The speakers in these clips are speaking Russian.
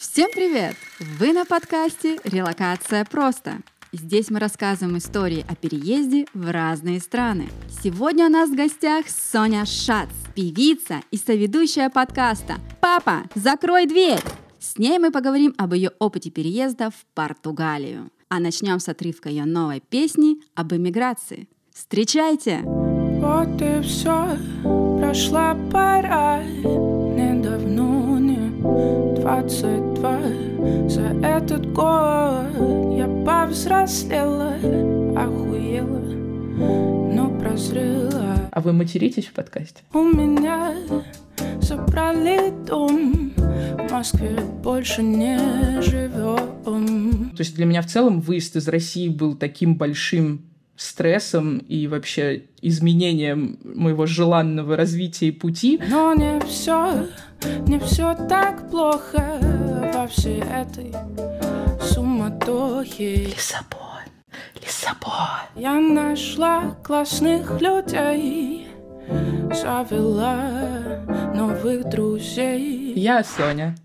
Всем привет! Вы на подкасте «Релокация просто». Здесь мы рассказываем истории о переезде в разные страны. Сегодня у нас в гостях Соня Шац, певица и соведущая подкаста «Папа, закрой дверь!». С ней мы поговорим об ее опыте переезда в Португалию. А начнем с отрывка ее новой песни об эмиграции. Встречайте! Вот и все, прошла пора, 22 За этот год я повзрослела, охуела, но прозрела. А вы материтесь в подкасте? У меня забрали дом, в Москве больше не живем. То есть для меня в целом выезд из России был таким большим стрессом и вообще изменением моего желанного развития и пути. Но не все, не все так плохо во всей этой суматохе. Лиссабон, Лиссабон. Я нашла классных людей, завела новых друзей. Я Соня.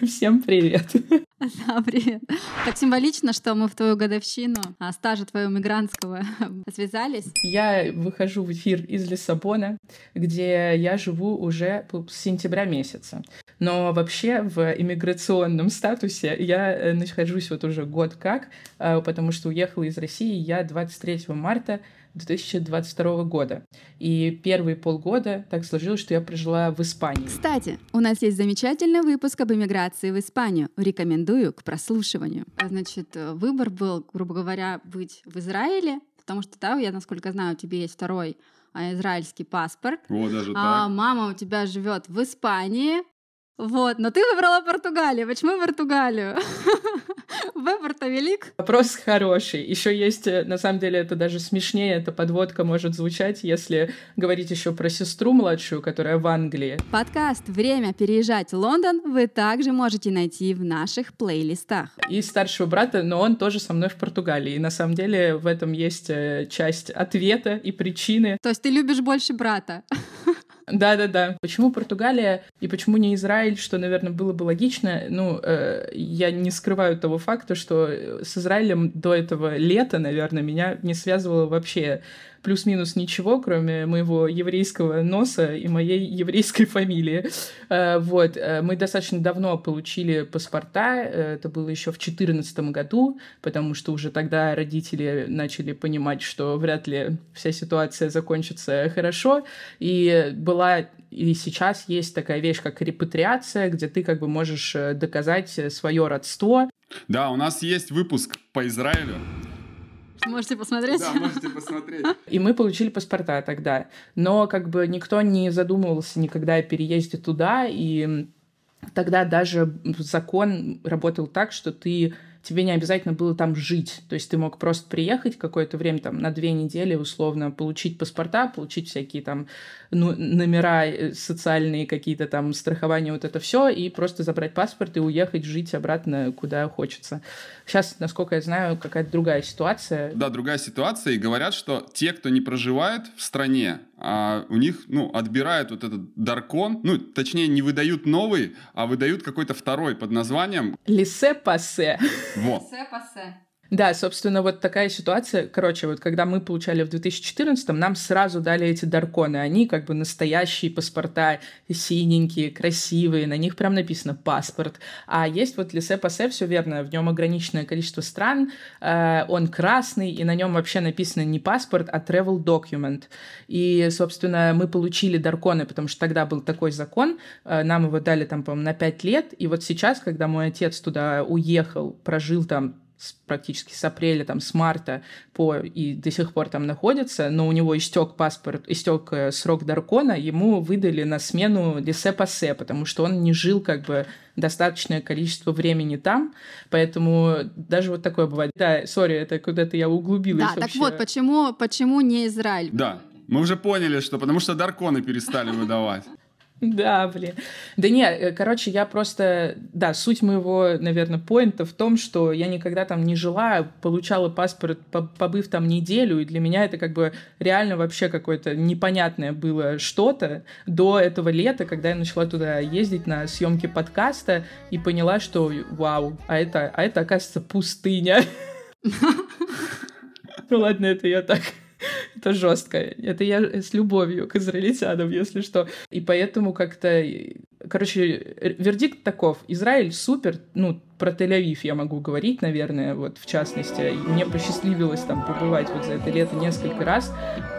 Всем привет. Да, привет. Так символично, что мы в твою годовщину а, стажа твоего мигрантского связались. Я выхожу в эфир из Лиссабона, где я живу уже с сентября месяца. Но вообще в иммиграционном статусе я э, нахожусь вот уже год как, э, потому что уехала из России я 23 марта 2022 года. И первые полгода так сложилось, что я прожила в Испании. Кстати, у нас есть замечательный выпуск об иммиграции в Испанию. Рекомендую к прослушиванию. Значит, выбор был, грубо говоря, быть в Израиле, потому что там, я насколько знаю, у тебя есть второй а, израильский паспорт. О, даже а так. мама у тебя живет в Испании. Вот, но ты выбрала Португалию. Почему Португалию? Выбор-то велик. Вопрос хороший. Еще есть, э, на самом деле, это даже смешнее, эта подводка может звучать, если говорить еще про сестру младшую, которая в Англии. Подкаст «Время переезжать в Лондон» вы также можете найти в наших плейлистах. И старшего брата, но он тоже со мной в Португалии. И на самом деле в этом есть э, часть ответа и причины. То есть ты любишь больше брата? Да-да-да. Почему Португалия и почему не Израиль, что, наверное, было бы логично? Ну, э, я не скрываю того факта, что с Израилем до этого лета, наверное, меня не связывало вообще плюс-минус ничего, кроме моего еврейского носа и моей еврейской фамилии. Э, вот. Э, мы достаточно давно получили паспорта, э, это было еще в 2014 году, потому что уже тогда родители начали понимать, что вряд ли вся ситуация закончится хорошо, и была и сейчас есть такая вещь, как репатриация, где ты как бы можешь доказать свое родство. Да, у нас есть выпуск по Израилю. Можете посмотреть. Да, можете посмотреть. И мы получили паспорта тогда. Но как бы никто не задумывался никогда о переезде туда, и тогда даже закон работал так, что ты тебе не обязательно было там жить. То есть ты мог просто приехать какое-то время, там, на две недели, условно, получить паспорта, получить всякие там ну, номера э, социальные, какие-то там страхования, вот это все, и просто забрать паспорт и уехать жить обратно, куда хочется. Сейчас, насколько я знаю, какая-то другая ситуация. Да, другая ситуация, и говорят, что те, кто не проживает в стране, а у них, ну, отбирают вот этот даркон, ну, точнее, не выдают новый, а выдают какой-то второй под названием... Лисе-пассе. Вот. Лисе-пассе. Да, собственно, вот такая ситуация. Короче, вот когда мы получали в 2014-м, нам сразу дали эти дарконы. Они как бы настоящие паспорта, синенькие, красивые, на них прям написано «паспорт». А есть вот лисе-пассе, все верно, в нем ограниченное количество стран, э, он красный, и на нем вообще написано не паспорт, а travel document. И, собственно, мы получили дарконы, потому что тогда был такой закон, э, нам его дали там, по-моему, на 5 лет, и вот сейчас, когда мой отец туда уехал, прожил там практически с апреля, там, с марта по и до сих пор там находится, но у него истек паспорт, истек э, срок Даркона, ему выдали на смену лисе-пассе, потому что он не жил как бы достаточное количество времени там, поэтому даже вот такое бывает. Да, сори, это куда-то я углубилась Да, вообще. так вот, почему, почему не Израиль? Да, мы уже поняли, что потому что дарконы перестали выдавать. Да, блин. Да не, э, короче, я просто... Да, суть моего, наверное, поинта в том, что я никогда там не жила, получала паспорт, побыв там неделю, и для меня это как бы реально вообще какое-то непонятное было что-то до этого лета, когда я начала туда ездить на съемки подкаста и поняла, что вау, а это, а это оказывается пустыня. Ну ладно, это я так это жестко. Это я с любовью к израильтянам, если что. И поэтому как-то... Короче, вердикт таков. Израиль супер, ну, про Тель-Авив я могу говорить, наверное, вот в частности. Мне посчастливилось там побывать вот за это лето несколько раз.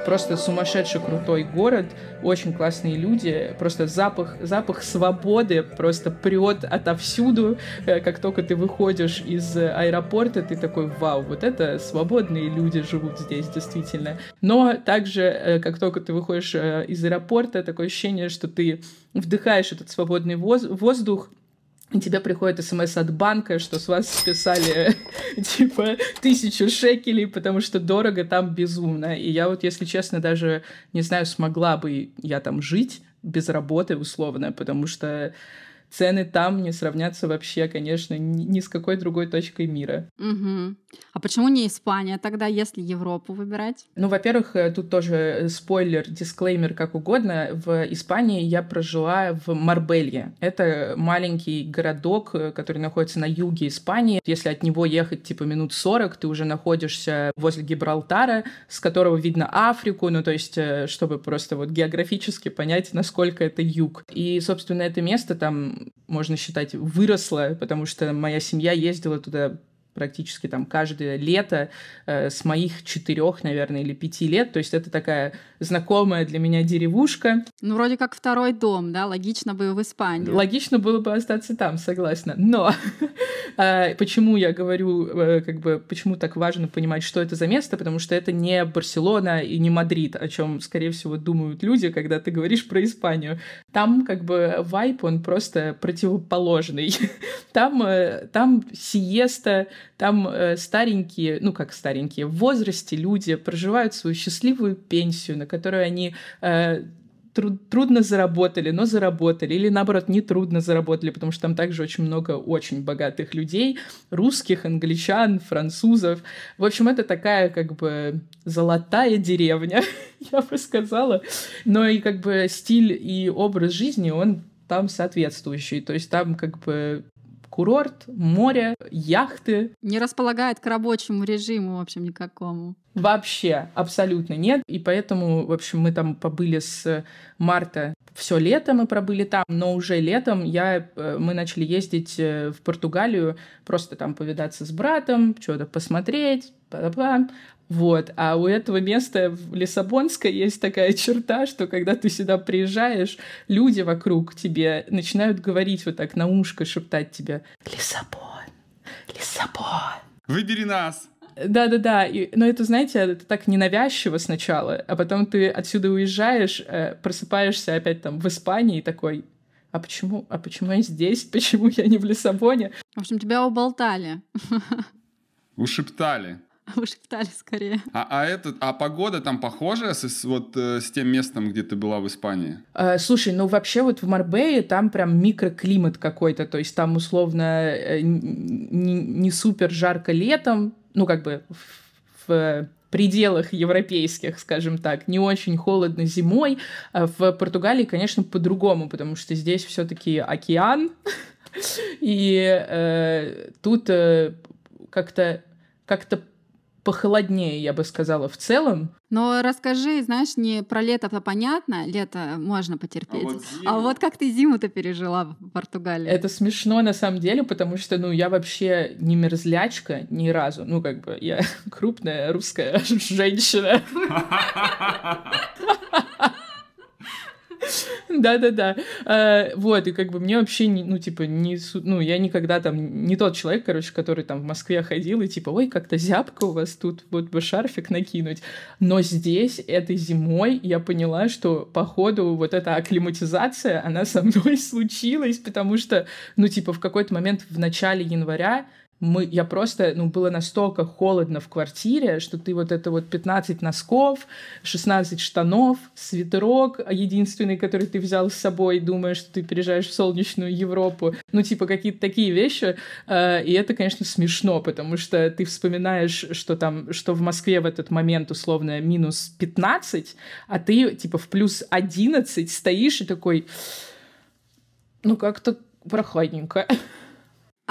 Просто сумасшедший крутой город, очень классные люди, просто запах, запах свободы просто прет отовсюду. Э, как только ты выходишь из аэропорта, ты такой, вау, вот это свободные люди живут здесь, действительно. Но также, э, как только ты выходишь э, из аэропорта, такое ощущение, что ты вдыхаешь этот свободный воздух, и тебе приходит смс от банка, что с вас списали типа тысячу шекелей, потому что дорого там безумно. И я вот, если честно, даже не знаю, смогла бы я там жить без работы условно, потому что цены там не сравнятся вообще, конечно, ни с какой другой точкой мира. Угу. А почему не Испания тогда, если Европу выбирать? Ну, во-первых, э, тут тоже э, спойлер, дисклеймер, как угодно. В Испании я прожила в Марбелье. Это маленький городок, э, который находится на юге Испании. Если от него ехать типа минут 40, ты уже находишься возле Гибралтара, с которого видно Африку, ну, то есть, чтобы просто вот географически понять, насколько это юг. И, собственно, это место там, можно считать, выросло, потому что моя семья ездила туда практически там каждое лето э, с моих четырех, наверное, или пяти лет. То есть это такая знакомая для меня деревушка. Ну, вроде как второй дом, да? Логично бы в Испании. Логично было бы остаться там, согласна. Но э, почему я говорю, э, как бы, почему так важно понимать, что это за место? Потому что это не Барселона и не Мадрид, о чем, скорее всего, думают люди, когда ты говоришь про Испанию. Там как бы вайп, он просто противоположный. там, э, там сиеста, там э, старенькие, ну как старенькие, в возрасте люди проживают свою счастливую пенсию, на которую они э, труд, трудно заработали, но заработали, или наоборот, не трудно заработали, потому что там также очень много очень богатых людей, русских, англичан, французов. В общем, это такая как бы золотая деревня, я бы сказала. Но и как бы стиль и образ жизни, он там соответствующий. То есть там как бы курорт, море, яхты. Не располагает к рабочему режиму, в общем, никакому. Вообще, абсолютно нет. И поэтому, в общем, мы там побыли с марта все лето мы пробыли там, но уже летом я, э, мы начали ездить э, в Португалию, просто там повидаться с братом, что-то посмотреть, вот. А у этого места в Лиссабонской есть такая черта, что когда ты сюда приезжаешь, люди вокруг тебе начинают говорить вот так на ушко, шептать тебе «Лиссабон! Лиссабон!» «Выбери нас!» Да-да-да, но это, знаете, это так ненавязчиво сначала, а потом ты отсюда уезжаешь, э, просыпаешься опять там в Испании и такой, а почему, а почему я здесь, почему я не в Лиссабоне? В общем, тебя уболтали. Ушептали. Ушептали скорее. А, а, этот, а погода там похожая с, вот, э, с тем местом, где ты была в Испании? Э, слушай, ну вообще вот в Марбее там прям микроклимат какой-то, то есть там условно э, не, не супер жарко летом, ну как бы в, в пределах европейских, скажем так, не очень холодно зимой. А в Португалии, конечно, по-другому, потому что здесь все-таки океан, и э, тут э, как-то как-то похолоднее, я бы сказала, в целом. Но расскажи, знаешь, не про лето-то понятно, лето можно потерпеть. А вот, а вот как ты зиму-то пережила в Португалии? Это смешно на самом деле, потому что, ну, я вообще не мерзлячка ни разу. Ну, как бы, я крупная русская женщина. Да-да-да. А, вот, и как бы мне вообще, ну, типа, не... Ну, я никогда там... Не тот человек, короче, который там в Москве ходил и типа, ой, как-то зябко у вас тут, вот бы шарфик накинуть. Но здесь, этой зимой, я поняла, что, походу, вот эта акклиматизация, она со мной случилась, потому что, ну, типа, в какой-то момент в начале января мы, я просто, ну, было настолько холодно в квартире, что ты вот это вот 15 носков, 16 штанов, свитерок единственный, который ты взял с собой, думая, что ты переезжаешь в солнечную Европу, ну, типа какие-то такие вещи, э, и это, конечно, смешно, потому что ты вспоминаешь, что там, что в Москве в этот момент условно минус 15, а ты, типа, в плюс 11 стоишь и такой, ну, как-то прохладненько.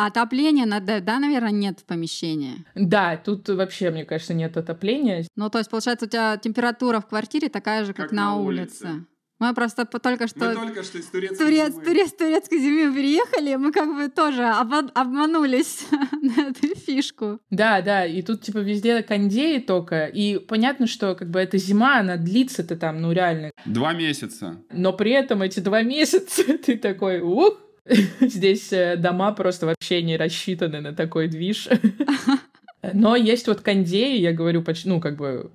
А отопления, надо, да, наверное, нет в помещении? Да, тут вообще, мне кажется, нет отопления. Ну, то есть, получается, у тебя температура в квартире такая же, как, как на, на улице. улице. Мы просто только что... Мы только что из турецкой турец, зимы. Турец, турецкой зимы переехали, мы как бы тоже обман, обманулись на эту фишку. Да, да, и тут типа везде кондеи только, и понятно, что как бы эта зима, она длится-то там, ну реально. Два месяца. Но при этом эти два месяца ты такой, ух, Здесь э, дома просто вообще не рассчитаны на такой движ. Но есть вот кондеи, я говорю, почти, ну, как бы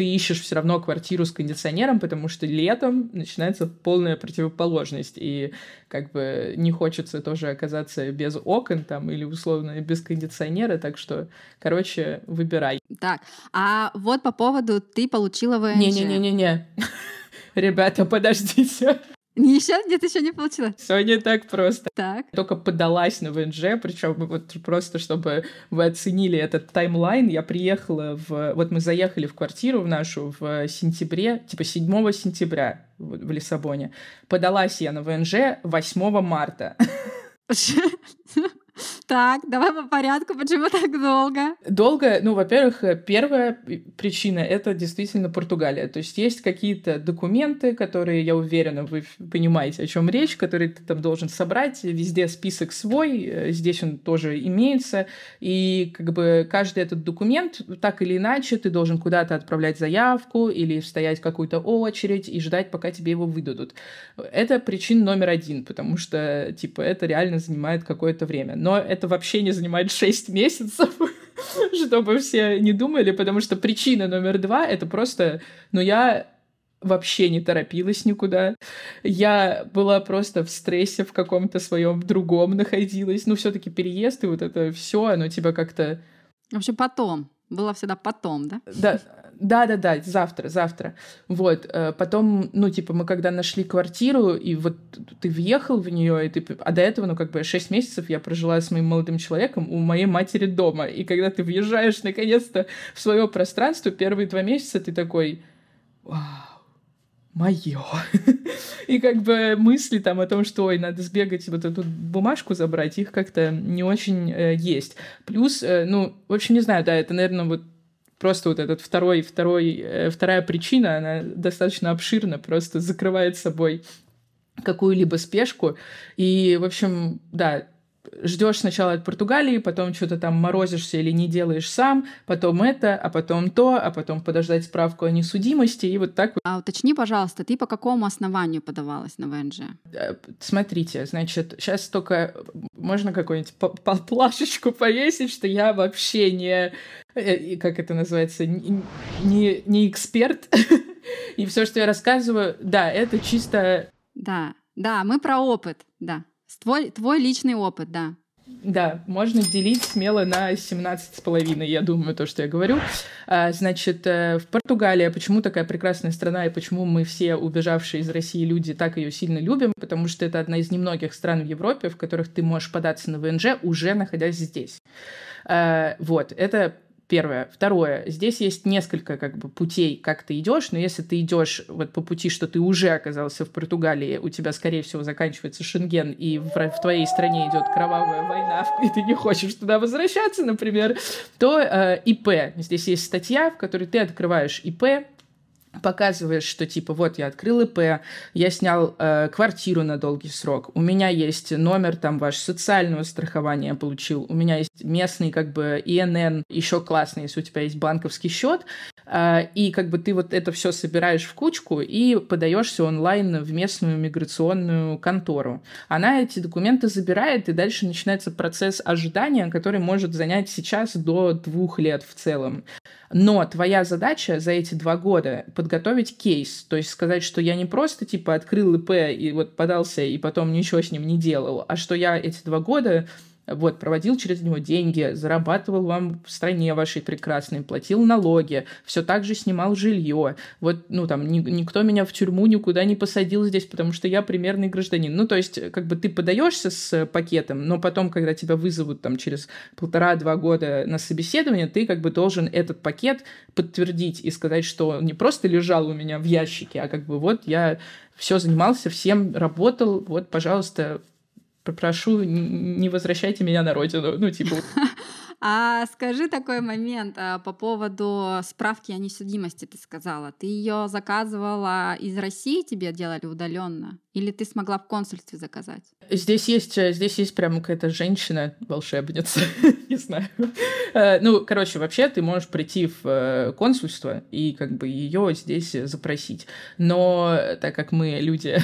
ты ищешь все равно квартиру с кондиционером, потому что летом начинается полная противоположность, и как бы не хочется тоже оказаться без окон там или условно без кондиционера, так что, короче, выбирай. Так, а вот по поводу ты получила ВНЖ. Не-не-не-не-не. Ребята, подождите. Не еще? Нет, еще не получила. Все не так просто. Так. Только подалась на ВНЖ, причем вот просто, чтобы вы оценили этот таймлайн, я приехала в... Вот мы заехали в квартиру в нашу в сентябре, типа 7 сентября в Лиссабоне. Подалась я на ВНЖ 8 марта. Так, давай по порядку, почему так долго? Долго, ну, во-первых, первая причина — это действительно Португалия. То есть есть какие-то документы, которые, я уверена, вы понимаете, о чем речь, которые ты там должен собрать. Везде список свой, э, здесь он тоже имеется. И как бы каждый этот документ, так или иначе, ты должен куда-то отправлять заявку или стоять в какую-то очередь и ждать, пока тебе его выдадут. Это причина номер один, потому что, типа, это реально занимает какое-то время. Но это вообще не занимает 6 месяцев, чтобы все не думали, потому что причина номер два — это просто, ну, я вообще не торопилась никуда. Я была просто в стрессе в каком-то своем другом находилась. Ну, все-таки переезд и вот это все, оно тебя как-то... В общем, потом. Было всегда потом, да? Да, да-да-да, завтра, завтра. Вот, э, потом, ну, типа, мы когда нашли квартиру, и вот ты въехал в нее, и ты... А до этого, ну, как бы, 6 месяцев я прожила с моим молодым человеком у моей матери дома. И когда ты въезжаешь, наконец-то, в свое пространство, первые два месяца ты такой... Вау, мое. И как бы мысли там о том, что ой, надо сбегать вот эту бумажку забрать, их как-то не очень э, есть. Плюс, э, ну, общем, не знаю, да, это, наверное, вот просто вот этот второй, второй, э, вторая причина, она достаточно обширна, просто закрывает собой какую-либо спешку. И, в общем, да, ждешь сначала от Португалии, потом что-то там морозишься или не делаешь сам, потом это, а потом то, а потом подождать справку о несудимости, и вот так вот. А уточни, пожалуйста, ты по какому основанию подавалась на ВНЖ? Э, смотрите, значит, сейчас только можно какую-нибудь плашечку повесить, что я вообще не, э, как это называется, не, не эксперт, и все, что я рассказываю, да, это чисто... Да, да, мы про опыт, да. Твой, твой личный опыт, да. Да, можно делить смело на 17,5, я думаю, то, что я говорю. А, значит, э, в Португалии почему такая прекрасная страна и почему мы все убежавшие из России люди так ее сильно любим? Потому что это одна из немногих стран в Европе, в которых ты можешь податься на ВНЖ, уже находясь здесь. А, вот, это Первое. Второе. Здесь есть несколько как бы путей, как ты идешь, но если ты идешь вот по пути, что ты уже оказался в Португалии, у тебя, скорее всего, заканчивается Шенген, и в, в твоей стране идет кровавая война, и ты не хочешь туда возвращаться, например, то э, ИП. Здесь есть статья, в которой ты открываешь ИП, показываешь, что типа вот я открыл ИП, я снял э, квартиру на долгий срок, у меня есть номер там ваш социального страхования получил, у меня есть местный как бы ИНН, еще классный, если у тебя есть банковский счет, э, и как бы ты вот это все собираешь в кучку и подаешься онлайн в местную миграционную контору. Она эти документы забирает, и дальше начинается процесс ожидания, который может занять сейчас до двух лет в целом. Но твоя задача за эти два года подготовить кейс, то есть сказать, что я не просто типа открыл ИП и вот подался и потом ничего с ним не делал, а что я эти два года вот, проводил через него деньги, зарабатывал вам в стране вашей прекрасной, платил налоги, все так же снимал жилье. Вот, ну, там, ни, никто меня в тюрьму никуда не посадил здесь, потому что я примерный гражданин. Ну, то есть, как бы ты подаешься с пакетом, но потом, когда тебя вызовут там через полтора-два года на собеседование, ты как бы должен этот пакет подтвердить и сказать, что он не просто лежал у меня в ящике, а как бы вот я все занимался, всем работал, вот, пожалуйста, прошу, не возвращайте меня на родину. Ну, типа... А скажи такой момент а, по поводу справки о несудимости, ты сказала. Ты ее заказывала из России, тебе делали удаленно? Или ты смогла в консульстве заказать? Здесь есть, э, здесь есть прям какая-то женщина, волшебница, не знаю. Э, ну, короче, вообще ты можешь прийти в э, консульство и как бы ее здесь запросить. Но так как мы люди,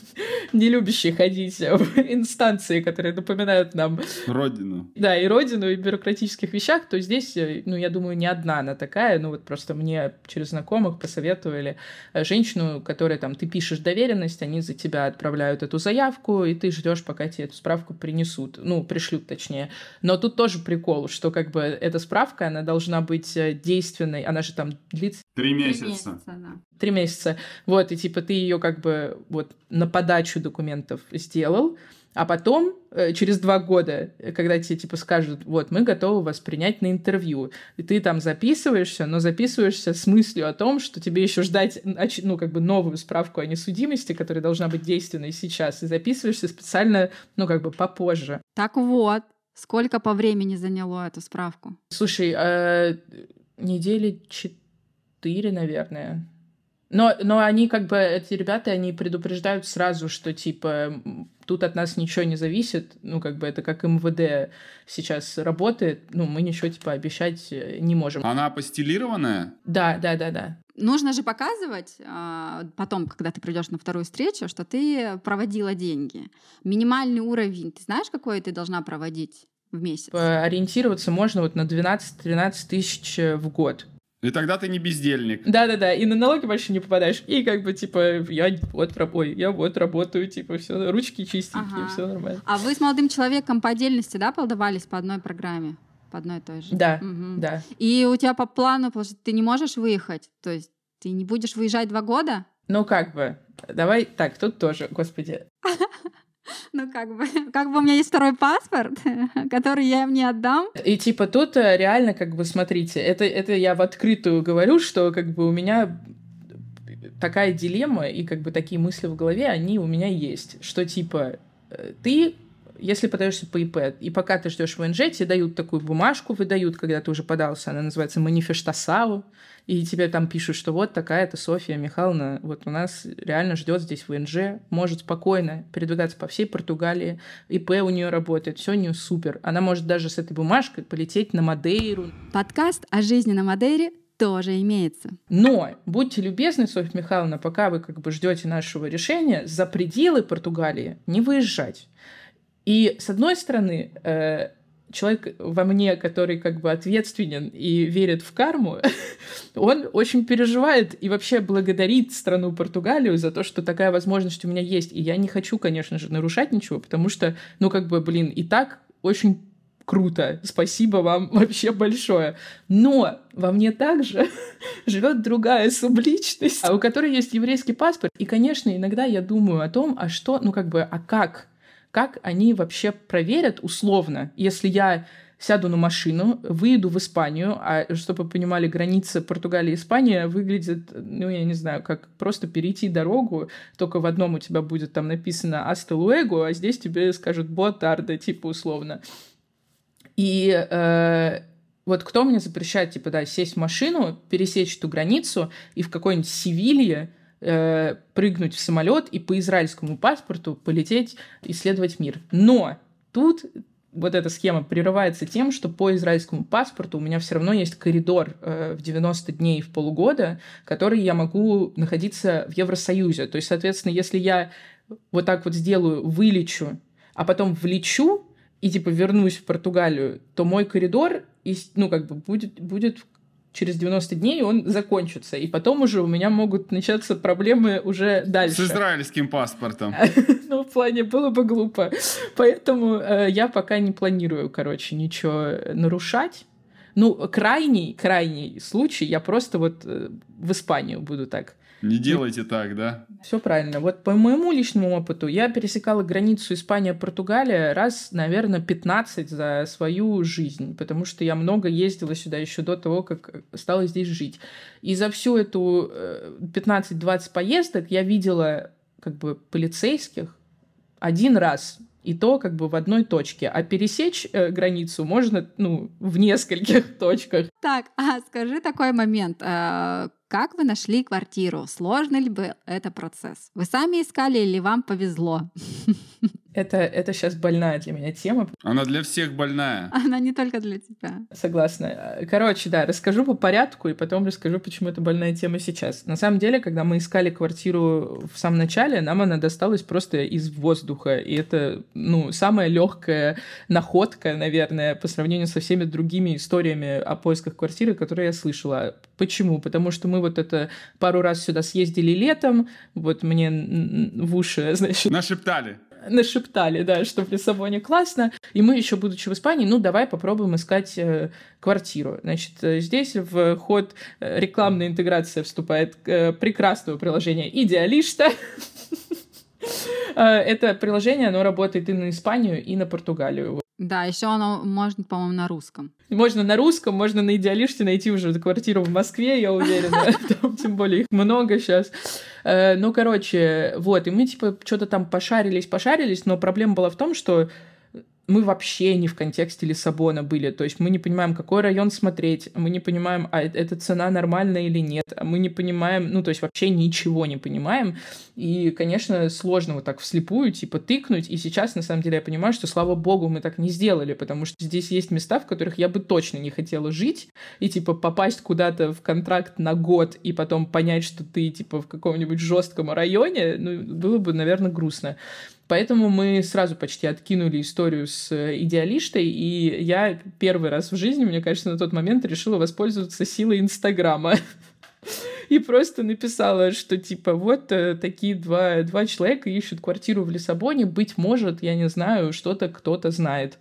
не любящие ходить в инстанции, которые напоминают нам... Родину. Да, и родину, и бюрократических вещах, то здесь, ну, я думаю, не одна она такая. Ну, вот просто мне через знакомых посоветовали женщину, которая там, ты пишешь доверенность, они за тебя отправляют эту заявку, и ты ждешь, пока тебе эту справку принесут, ну, пришлют точнее. Но тут тоже прикол, что как бы эта справка, она должна быть э, действенной, она же там длится... Три месяца. Три месяца, да. Три месяца. Вот, и типа ты ее как бы вот на подачу документов сделал, а потом, э, через два года, когда тебе типа скажут, вот, мы готовы вас принять на интервью, и ты там записываешься, но записываешься с мыслью о том, что тебе еще ждать, ну, как бы новую справку о несудимости, которая должна быть действенной сейчас, и записываешься специально, ну, как бы попозже. Так вот, сколько по времени заняло эту справку? Слушай, э, недели четыре, наверное. Но, но они как бы, эти ребята, они предупреждают сразу, что типа тут от нас ничего не зависит, ну как бы это как МВД сейчас работает, ну мы ничего типа обещать э, не можем. Она апостелированная? Да, да, да, да. Нужно же показывать э, потом, когда ты придешь на вторую встречу, что ты проводила деньги. Минимальный уровень, ты знаешь, какой ты должна проводить в месяц? Ориентироваться можно вот на 12-13 тысяч в год. И тогда ты не бездельник. Да-да-да, и на налоги больше не попадаешь. И как бы, типа, я вот, ой, я вот работаю, типа, все, ручки чистенькие, ага. все нормально. А вы с молодым человеком по отдельности, да, подавались по одной программе? По одной и той же? Да, угу. да. И у тебя по плану, потому что ты не можешь выехать, то есть ты не будешь выезжать два года? Ну, как бы. Давай так, тут тоже, господи. Ну, как бы, как бы у меня есть второй паспорт, который я им не отдам. И типа тут э, реально, как бы, смотрите, это, это я в открытую говорю, что как бы у меня такая дилемма и как бы такие мысли в голове, они у меня есть, что типа э, ты если подаешься по ИП, и пока ты ждешь ВНЖ, тебе дают такую бумажку, выдают, когда ты уже подался, она называется манифестасау, и тебе там пишут, что вот такая-то Софья Михайловна, вот у нас реально ждет здесь ВНЖ, может спокойно передвигаться по всей Португалии, ИП у нее работает, все у нее супер. Она может даже с этой бумажкой полететь на Мадейру. Подкаст о жизни на Мадейре тоже имеется. Но будьте любезны, Софья Михайловна, пока вы как бы ждете нашего решения, за пределы Португалии не выезжать. И с одной стороны, э, человек во мне, который как бы ответственен и верит в карму, он очень переживает и вообще благодарит страну Португалию за то, что такая возможность у меня есть. И я не хочу, конечно же, нарушать ничего, потому что, ну, как бы, блин, и так очень круто. Спасибо вам вообще большое. Но во мне также живет другая субличность, у которой есть еврейский паспорт. И, конечно, иногда я думаю о том, а что, ну как бы, а как? Как они вообще проверят условно, если я сяду на машину, выеду в Испанию, а чтобы вы понимали, граница Португалии и Испания выглядит, ну, я не знаю, как просто перейти дорогу, только в одном у тебя будет там написано «Аста луэго», а здесь тебе скажут «Ботарда», типа условно. И э, вот кто мне запрещает, типа, да, сесть в машину, пересечь эту границу и в какой-нибудь Севилье э, прыгнуть в самолет и по израильскому паспорту полететь исследовать мир. Но тут вот эта схема прерывается тем, что по израильскому паспорту у меня все равно есть коридор э, в 90 дней в полугода, который я могу находиться в Евросоюзе. То есть, соответственно, если я вот так вот сделаю, вылечу, а потом влечу и типа вернусь в Португалию, то мой коридор, ну, как бы будет, будет через 90 дней он закончится, и потом уже у меня могут начаться проблемы уже дальше. С израильским паспортом. Ну, в плане было бы глупо. Поэтому э, я пока не планирую, короче, ничего нарушать. Ну, крайний, крайний случай, я просто вот э, в Испанию буду так. Не делайте так, да? Все правильно. Вот по моему личному опыту, я пересекала границу Испания-Португалия раз, наверное, 15 за свою жизнь, потому что я много ездила сюда еще до того, как стала здесь жить. И за всю эту 15-20 поездок я видела как бы полицейских один раз и то как бы в одной точке. А пересечь э, границу можно, ну, в нескольких точках. Так, а скажи такой момент. Как вы нашли квартиру? Сложный ли был это процесс? Вы сами искали или вам повезло? Это, это сейчас больная для меня тема. Она для всех больная. Она не только для тебя. Согласна. Короче, да, расскажу по порядку и потом расскажу, почему это больная тема сейчас. На самом деле, когда мы искали квартиру в самом начале, нам она досталась просто из воздуха. И это, ну, самая легкая находка, наверное, по сравнению со всеми другими историями о поисках квартиры, которые я слышала. Почему? Потому что мы вот это пару раз сюда съездили летом, вот мне в уши, значит... Нашептали нашептали, да, что в Лиссабоне классно, и мы еще, будучи в Испании, ну, давай попробуем искать э, квартиру. Значит, э, здесь в ход э, рекламная интеграция вступает прекрасного приложения «Идеалиста». Э, это приложение, оно работает и на Испанию, и на Португалию. Да, еще оно можно, по-моему, на русском. Можно на русском, можно на идеалиште найти уже квартиру в Москве, я уверена. Тем более их много сейчас. Э, ну, короче, вот, и мы типа что-то там пошарились, пошарились, но проблема была в том, что мы вообще не в контексте Лиссабона были. То есть мы не понимаем, какой район смотреть, мы не понимаем, а эта цена нормальная или нет, а мы не понимаем, ну, то есть вообще ничего не понимаем. И, конечно, сложно вот так вслепую, типа, тыкнуть. И сейчас, на самом деле, я понимаю, что, слава богу, мы так не сделали, потому что здесь есть места, в которых я бы точно не хотела жить, и, типа, попасть куда-то в контракт на год и потом понять, что ты, типа, в каком-нибудь жестком районе, ну, было бы, наверное, грустно. Поэтому мы сразу почти откинули историю с э, идеалистой, и я первый раз в жизни, мне кажется, на тот момент решила воспользоваться силой Инстаграма. И просто написала, что типа вот э, такие два, два человека ищут квартиру в Лиссабоне, быть может, я не знаю, что-то кто-то знает.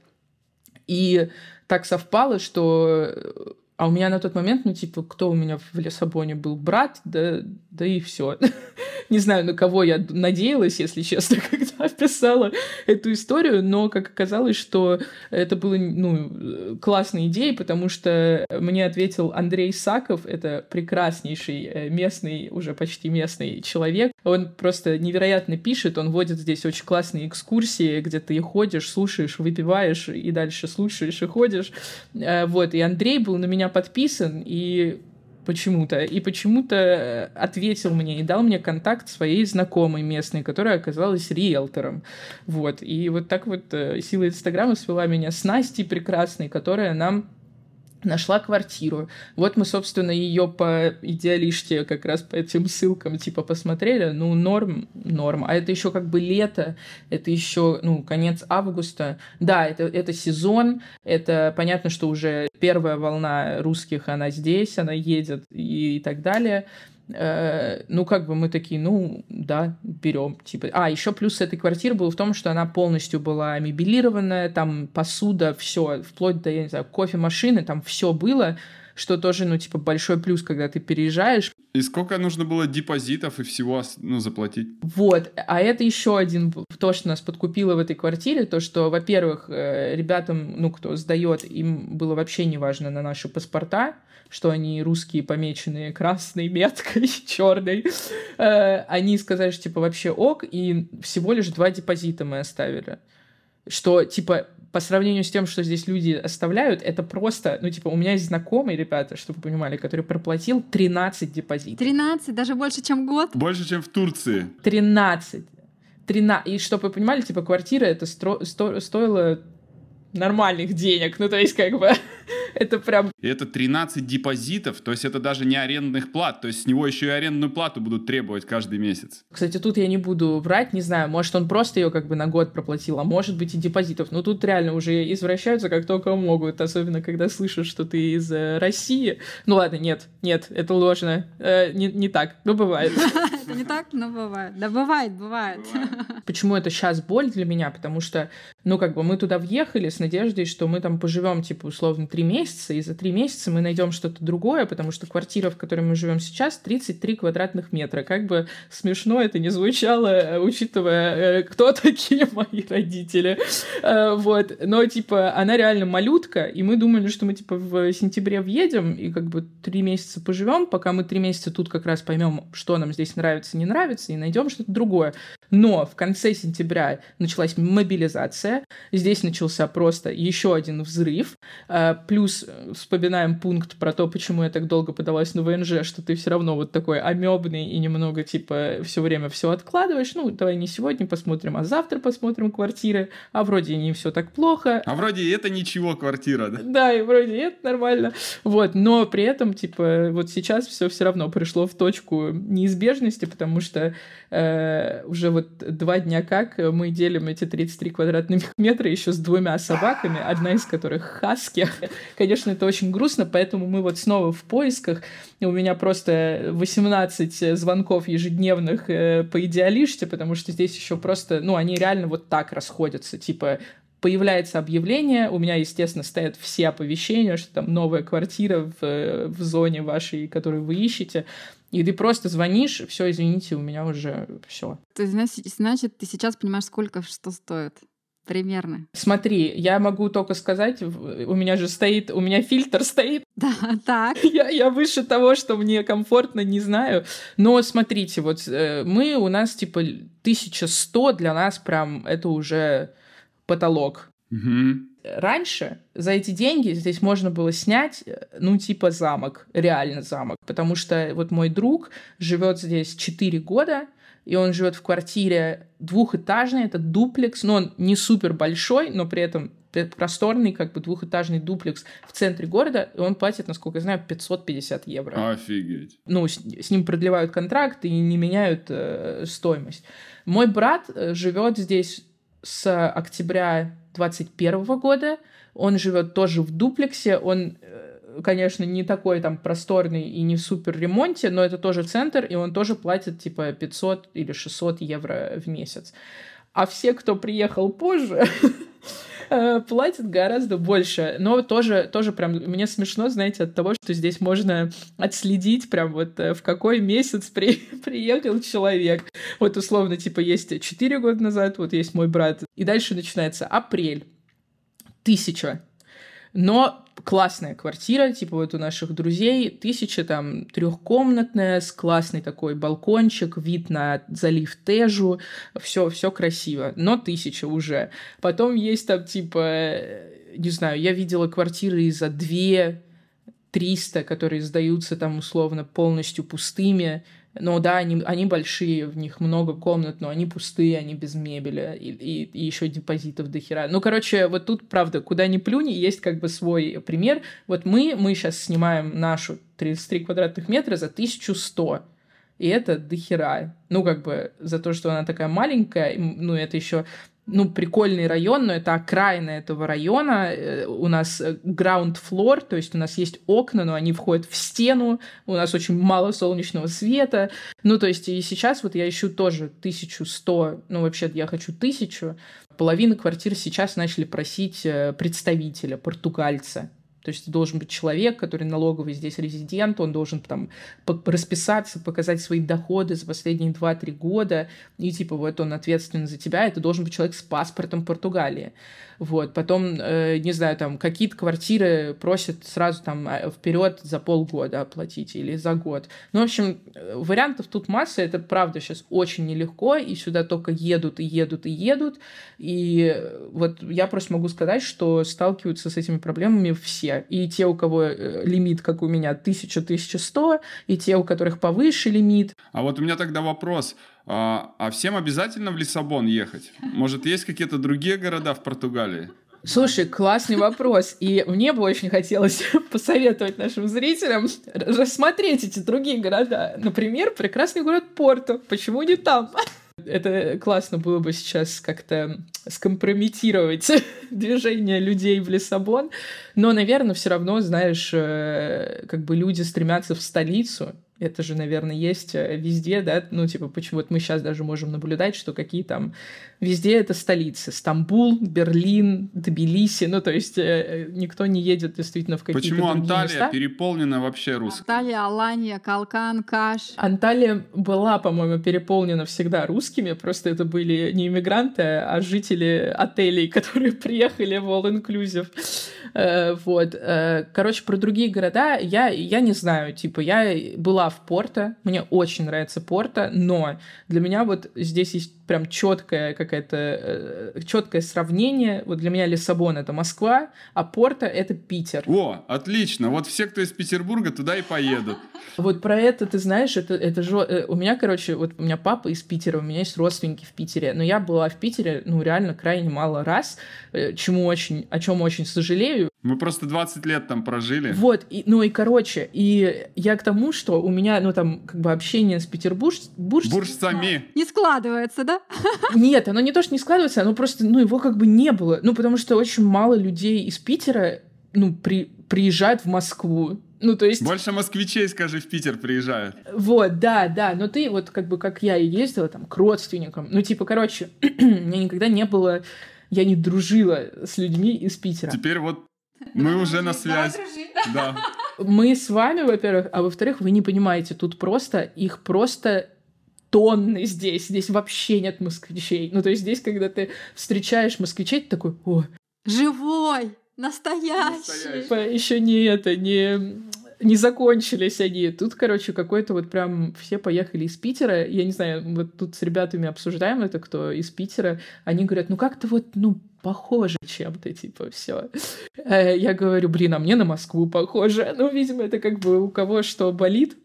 И так совпало, что э, а у меня на тот момент, ну, типа, кто у меня в Лиссабоне был? Брат, да, да и все. Не знаю, на кого я надеялась, если честно, когда писала эту историю, но как оказалось, что это было, ну, классной идеей, потому что мне ответил Андрей Саков, это прекраснейший э, местный, уже почти местный человек. Он просто невероятно пишет, он водит здесь очень классные экскурсии, где ты ходишь, слушаешь, выпиваешь, и дальше слушаешь и ходишь. Э, вот, и Андрей был на меня меня подписан, и почему-то. И почему-то э, ответил мне и дал мне контакт своей знакомой местной, которая оказалась риэлтором. Вот. И вот так вот э, сила Инстаграма свела меня с Настей прекрасной, которая нам нашла квартиру. Вот мы, собственно, ее по идеалиште как раз по этим ссылкам типа посмотрели. Ну, норм, норм. А это еще как бы лето, это еще, ну, конец августа. Да, это, это сезон, это понятно, что уже первая волна русских, она здесь, она едет и, и так далее. Э, ну, как бы мы такие, ну, да, берем, типа. А, еще плюс этой квартиры был в том, что она полностью была мебелированная, там посуда, все, вплоть до, я не знаю, кофемашины, там все было, что тоже, ну, типа, большой плюс, когда ты переезжаешь. И сколько нужно было депозитов и всего, ну, заплатить? Вот, а это еще один, то, что нас подкупило в этой квартире, то, что, во-первых, э, ребятам, ну, кто сдает, им было вообще не важно на наши паспорта, что они русские помеченные красной меткой, черной. Э, они сказали, что типа вообще ок, и всего лишь два депозита мы оставили. Что типа по сравнению с тем, что здесь люди оставляют, это просто, ну, типа, у меня есть знакомые ребята, чтобы вы понимали, который проплатил 13 депозитов. 13? Даже больше, чем год? Больше, чем в Турции. 13. 13. И чтобы вы понимали, типа, квартира это стро... сто... стоила нормальных денег. Ну, то есть, как бы, Это прям... И это 13 депозитов, то есть это даже не арендных плат, то есть с него еще и арендную плату будут требовать каждый месяц. Кстати, тут я не буду врать, не знаю, может он просто ее как бы на год проплатил, а может быть и депозитов. Но тут реально уже извращаются как только могут, особенно когда слышат, что ты из э, России. Ну ладно, нет, нет, это ложно. Э, не, не так, но бывает. Это не так, но бывает. Да бывает, бывает. Почему это сейчас боль для меня? Потому что, ну, как бы мы туда въехали с надеждой, что мы там поживем, типа, условно, три месяца, и за три месяца мы найдем что-то другое, потому что квартира, в которой мы живем сейчас, 33 квадратных метра. Как бы смешно это не звучало, э, учитывая, э, кто такие мои родители. Э, вот. Но, типа, она реально малютка, и мы думали, что мы, типа, в сентябре въедем, и как бы три месяца поживем, пока мы три месяца тут как раз поймем, что нам здесь нравится, не нравится, и найдем что-то другое. Но в конце сентября началась мобилизация. Здесь начался просто еще один взрыв. А, плюс э, вспоминаем пункт про то, почему я так долго подалась на ВНЖ, что ты все равно вот такой амебный и немного типа все время все откладываешь. Ну, давай не сегодня посмотрим, а завтра посмотрим квартиры. А вроде не все так плохо. А вроде это ничего квартира, да? Да, и вроде это нормально. Вот, но при этом, типа, вот сейчас все все равно пришло в точку неизбежности, потому что э, уже вот два дня как мы делим эти 33 квадратных метра еще с двумя собаками, одна из которых хаски. Конечно, это очень грустно, поэтому мы вот снова в поисках. У меня просто 18 звонков ежедневных э, по идеалиште, потому что здесь еще просто, ну, они реально вот так расходятся, типа появляется объявление, у меня, естественно, стоят все оповещения, что там новая квартира в, в зоне вашей, которую вы ищете, и ты просто звонишь, все, извините, у меня уже все. То есть, значит, ты сейчас понимаешь, сколько что стоит? Примерно. Смотри, я могу только сказать, у меня же стоит, у меня фильтр стоит. Да, так. Я, я выше того, что мне комфортно, не знаю. Но смотрите, вот э, мы, у нас типа 1100 для нас прям, это уже потолок. Угу. Раньше за эти деньги здесь можно было снять, ну, типа замок, реально замок. Потому что вот мой друг живет здесь 4 года, и он живет в квартире двухэтажной, это дуплекс, но он не супер большой, но при этом просторный, как бы двухэтажный дуплекс в центре города, и он платит, насколько я знаю, 550 евро. Офигеть. Ну, с, с ним продлевают контракт и не меняют э, стоимость. Мой брат э, живет здесь с октября 2021 года. Он живет тоже в дуплексе. Он, э, конечно, не такой там просторный и не в супер ремонте, но это тоже центр, и он тоже платит типа 500 или 600 евро в месяц. А все, кто приехал позже, Э, платят гораздо больше. Но тоже, тоже прям мне смешно, знаете, от того, что здесь можно отследить прям вот э, в какой месяц при, приехал человек. Вот условно, типа, есть 4 года назад, вот есть мой брат. И дальше начинается апрель. Тысяча. Но классная квартира, типа вот у наших друзей, тысяча там трехкомнатная, с классный такой балкончик, вид на залив Тежу, все, все красиво, но тысяча уже. Потом есть там типа, не знаю, я видела квартиры за две, триста, которые сдаются там условно полностью пустыми, но да, они, они большие, в них много комнат, но они пустые, они без мебели, и, и, и еще депозитов до хера. Ну, короче, вот тут, правда, куда ни плюнь, есть как бы свой пример. Вот мы, мы сейчас снимаем нашу 33 квадратных метра за 1100. И это до хера. Ну, как бы, за то, что она такая маленькая, ну, это еще ну, прикольный район, но это окраина этого района. Э, у нас э, ground floor, то есть у нас есть окна, но они входят в стену, у нас очень мало солнечного света. Ну, то есть и сейчас вот я ищу тоже 1100, ну, вообще я хочу тысячу. Половина квартир сейчас начали просить э, представителя, португальца. То есть должен быть человек, который налоговый здесь резидент, он должен там расписаться, показать свои доходы за последние 2-3 года, и типа вот он ответственен за тебя, это должен быть человек с паспортом Португалии. Вот, потом, э, не знаю, там какие-то квартиры просят сразу там а, вперед за полгода оплатить или за год. Ну, в общем, вариантов тут масса, это правда сейчас очень нелегко, и сюда только едут и едут и едут. И вот я просто могу сказать, что сталкиваются с этими проблемами все. И те, у кого э, лимит, как у меня, 1000-1100, и те, у которых повыше лимит. А вот у меня тогда вопрос. А, а всем обязательно в Лиссабон ехать? Может, есть какие-то другие города в Португалии? Слушай, классный вопрос. И мне бы очень хотелось посоветовать нашим зрителям рассмотреть эти другие города. Например, прекрасный город Порту. Почему не там? Это классно было бы сейчас как-то скомпрометировать движение людей в Лиссабон. Но, наверное, все равно, знаешь, э, как бы люди стремятся в столицу, это же, наверное, есть э, везде, да, ну, типа, почему вот мы сейчас даже можем наблюдать, что какие там, везде это столицы, Стамбул, Берлин, Тбилиси, ну, то есть э, никто не едет действительно в какие-то Почему Анталия места. переполнена вообще русскими? Анталия, Алания, Калкан, Каш. Анталия была, по-моему, переполнена всегда русскими, просто это были не иммигранты, а жители отелей, которые приехали в All Inclusive. Э, Вот. Э, Короче, про другие города я, я не знаю. Типа, я была в Порто, мне очень нравится Порто, но для меня вот здесь есть прям четкое какое-то четкое сравнение. Вот для меня Лиссабон это Москва, а Порто это Питер. О, отлично. Вот все, кто из Петербурга, туда и поедут. Вот про это ты знаешь, это, это же... э, У меня, короче, вот у меня папа из Питера, у меня есть родственники в Питере, но я была в Питере, ну, реально крайне мало раз, э, чему очень, о чем очень сожалею. Мы просто 20 лет там прожили. Вот, и, ну и короче, и я к тому, что у меня, ну, там, как бы общение с Петербурж... бурж- Буржцами. Не складывается, да? Нет, оно не то, что не складывается, оно просто, ну, его как бы не было. Ну, потому что очень мало людей из Питера, ну, при, приезжают в Москву. Ну, то есть... Больше москвичей, скажи, в Питер приезжают. Вот, да, да, но ты вот как бы как я и ездила там к родственникам, ну типа, короче, у меня никогда не было, я не дружила с людьми из Питера. Теперь вот мы уже на связь. Да. Мы с вами, во-первых, а во-вторых, вы не понимаете, тут просто их просто тонны здесь, здесь вообще нет москвичей. Ну то есть здесь, когда ты встречаешь москвичей, ты такой, о, Живой, настоящий. Настоящий. типа, еще не это, не не закончились они. Тут, короче, какой-то вот прям все поехали из Питера. Я не знаю, вот тут с ребятами обсуждаем это, кто из Питера. Они говорят, ну как-то вот, ну, похоже чем-то, типа, все. Я говорю, блин, а мне на Москву похоже. Ну, видимо, это как бы у кого что болит.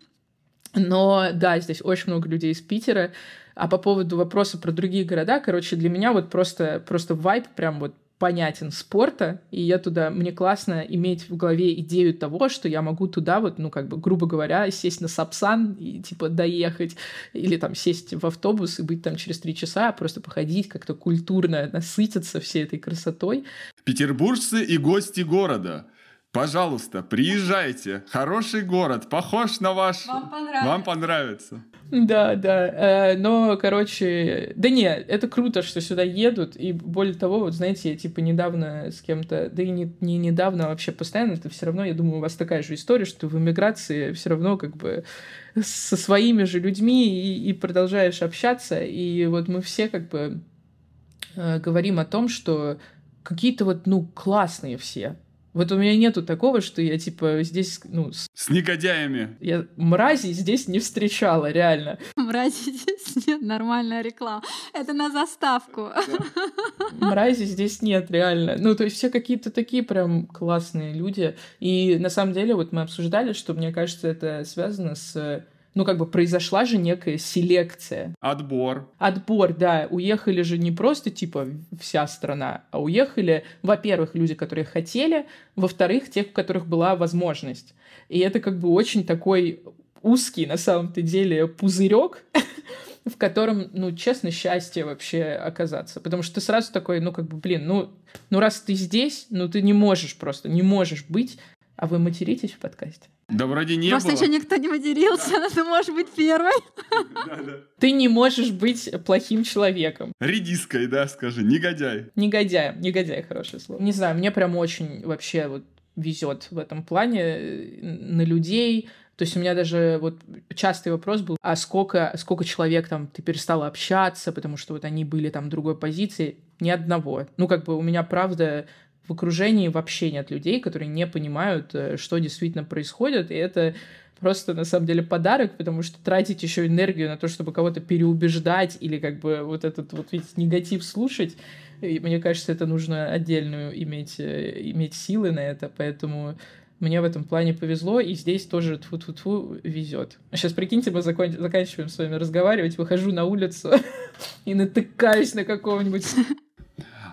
Но да, здесь очень много людей из Питера. А по поводу вопроса про другие города, короче, для меня вот просто, просто вайп прям вот понятен спорта, и я туда, мне классно иметь в голове идею того, что я могу туда вот, ну, как бы, грубо говоря, сесть на Сапсан и, типа, доехать, или там сесть в автобус и быть там через три часа, просто походить как-то культурно, насытиться всей этой красотой. Петербуржцы и гости города. Пожалуйста, приезжайте. Хороший город, похож на ваш. Вам понравится. Вам понравится. Да, да. э, Но, короче, да не, это круто, что сюда едут. И более того, вот знаете, я типа недавно с кем-то, да и не, не недавно, а вообще постоянно, это все равно, я думаю, у вас такая же история, что в эмиграции все равно как бы со своими же людьми и, и продолжаешь общаться. И вот мы все как бы э, говорим о том, что какие-то вот, ну, классные все. Вот у меня нету такого, что я типа здесь, ну, с- С негодяями. я мрази здесь не встречала, реально. Мрази здесь нет, нормальная реклама. Это на заставку. Мрази здесь нет, реально. Ну, то есть все какие-то такие прям классные люди. И на самом деле вот мы обсуждали, что, мне кажется, это связано с... Ну, как бы произошла же некая селекция. Отбор. Отбор, да. Уехали же не просто, типа, вся страна, а уехали, во-первых, люди, которые хотели, во-вторых, тех, у которых была возможность. И это как бы очень такой узкий, на самом-то деле, пузырек, в котором, ну, честно, счастье вообще оказаться. Потому что ты сразу такой, ну, как бы, блин, ну, ну раз ты здесь, ну, ты не можешь просто, не можешь быть. А вы материтесь в подкасте? Да вроде не Просто было. еще никто не матерился, ты можешь быть первой. Ты не можешь быть плохим человеком. Редиской, да, скажи, негодяй. Негодяй. Негодяй хорошее слово. Не знаю, мне прям очень вообще вот везет в этом плане э, на людей. То есть у меня даже вот частый вопрос был, а сколько, сколько человек там ты перестала общаться, потому что вот они были там другой позиции? Ни одного. Ну, как бы у меня, правда, в окружении вообще нет людей, которые не понимают, э, что действительно происходит, и это просто на самом деле подарок, потому что тратить еще энергию на то, чтобы кого-то переубеждать или как бы вот этот вот весь негатив слушать, и мне кажется, это нужно отдельную иметь, э, иметь силы на это, поэтому мне в этом плане повезло, и здесь тоже тфу тфу тфу везет. Сейчас, прикиньте, мы закон- заканчиваем с вами разговаривать, выхожу на улицу и натыкаюсь на какого-нибудь...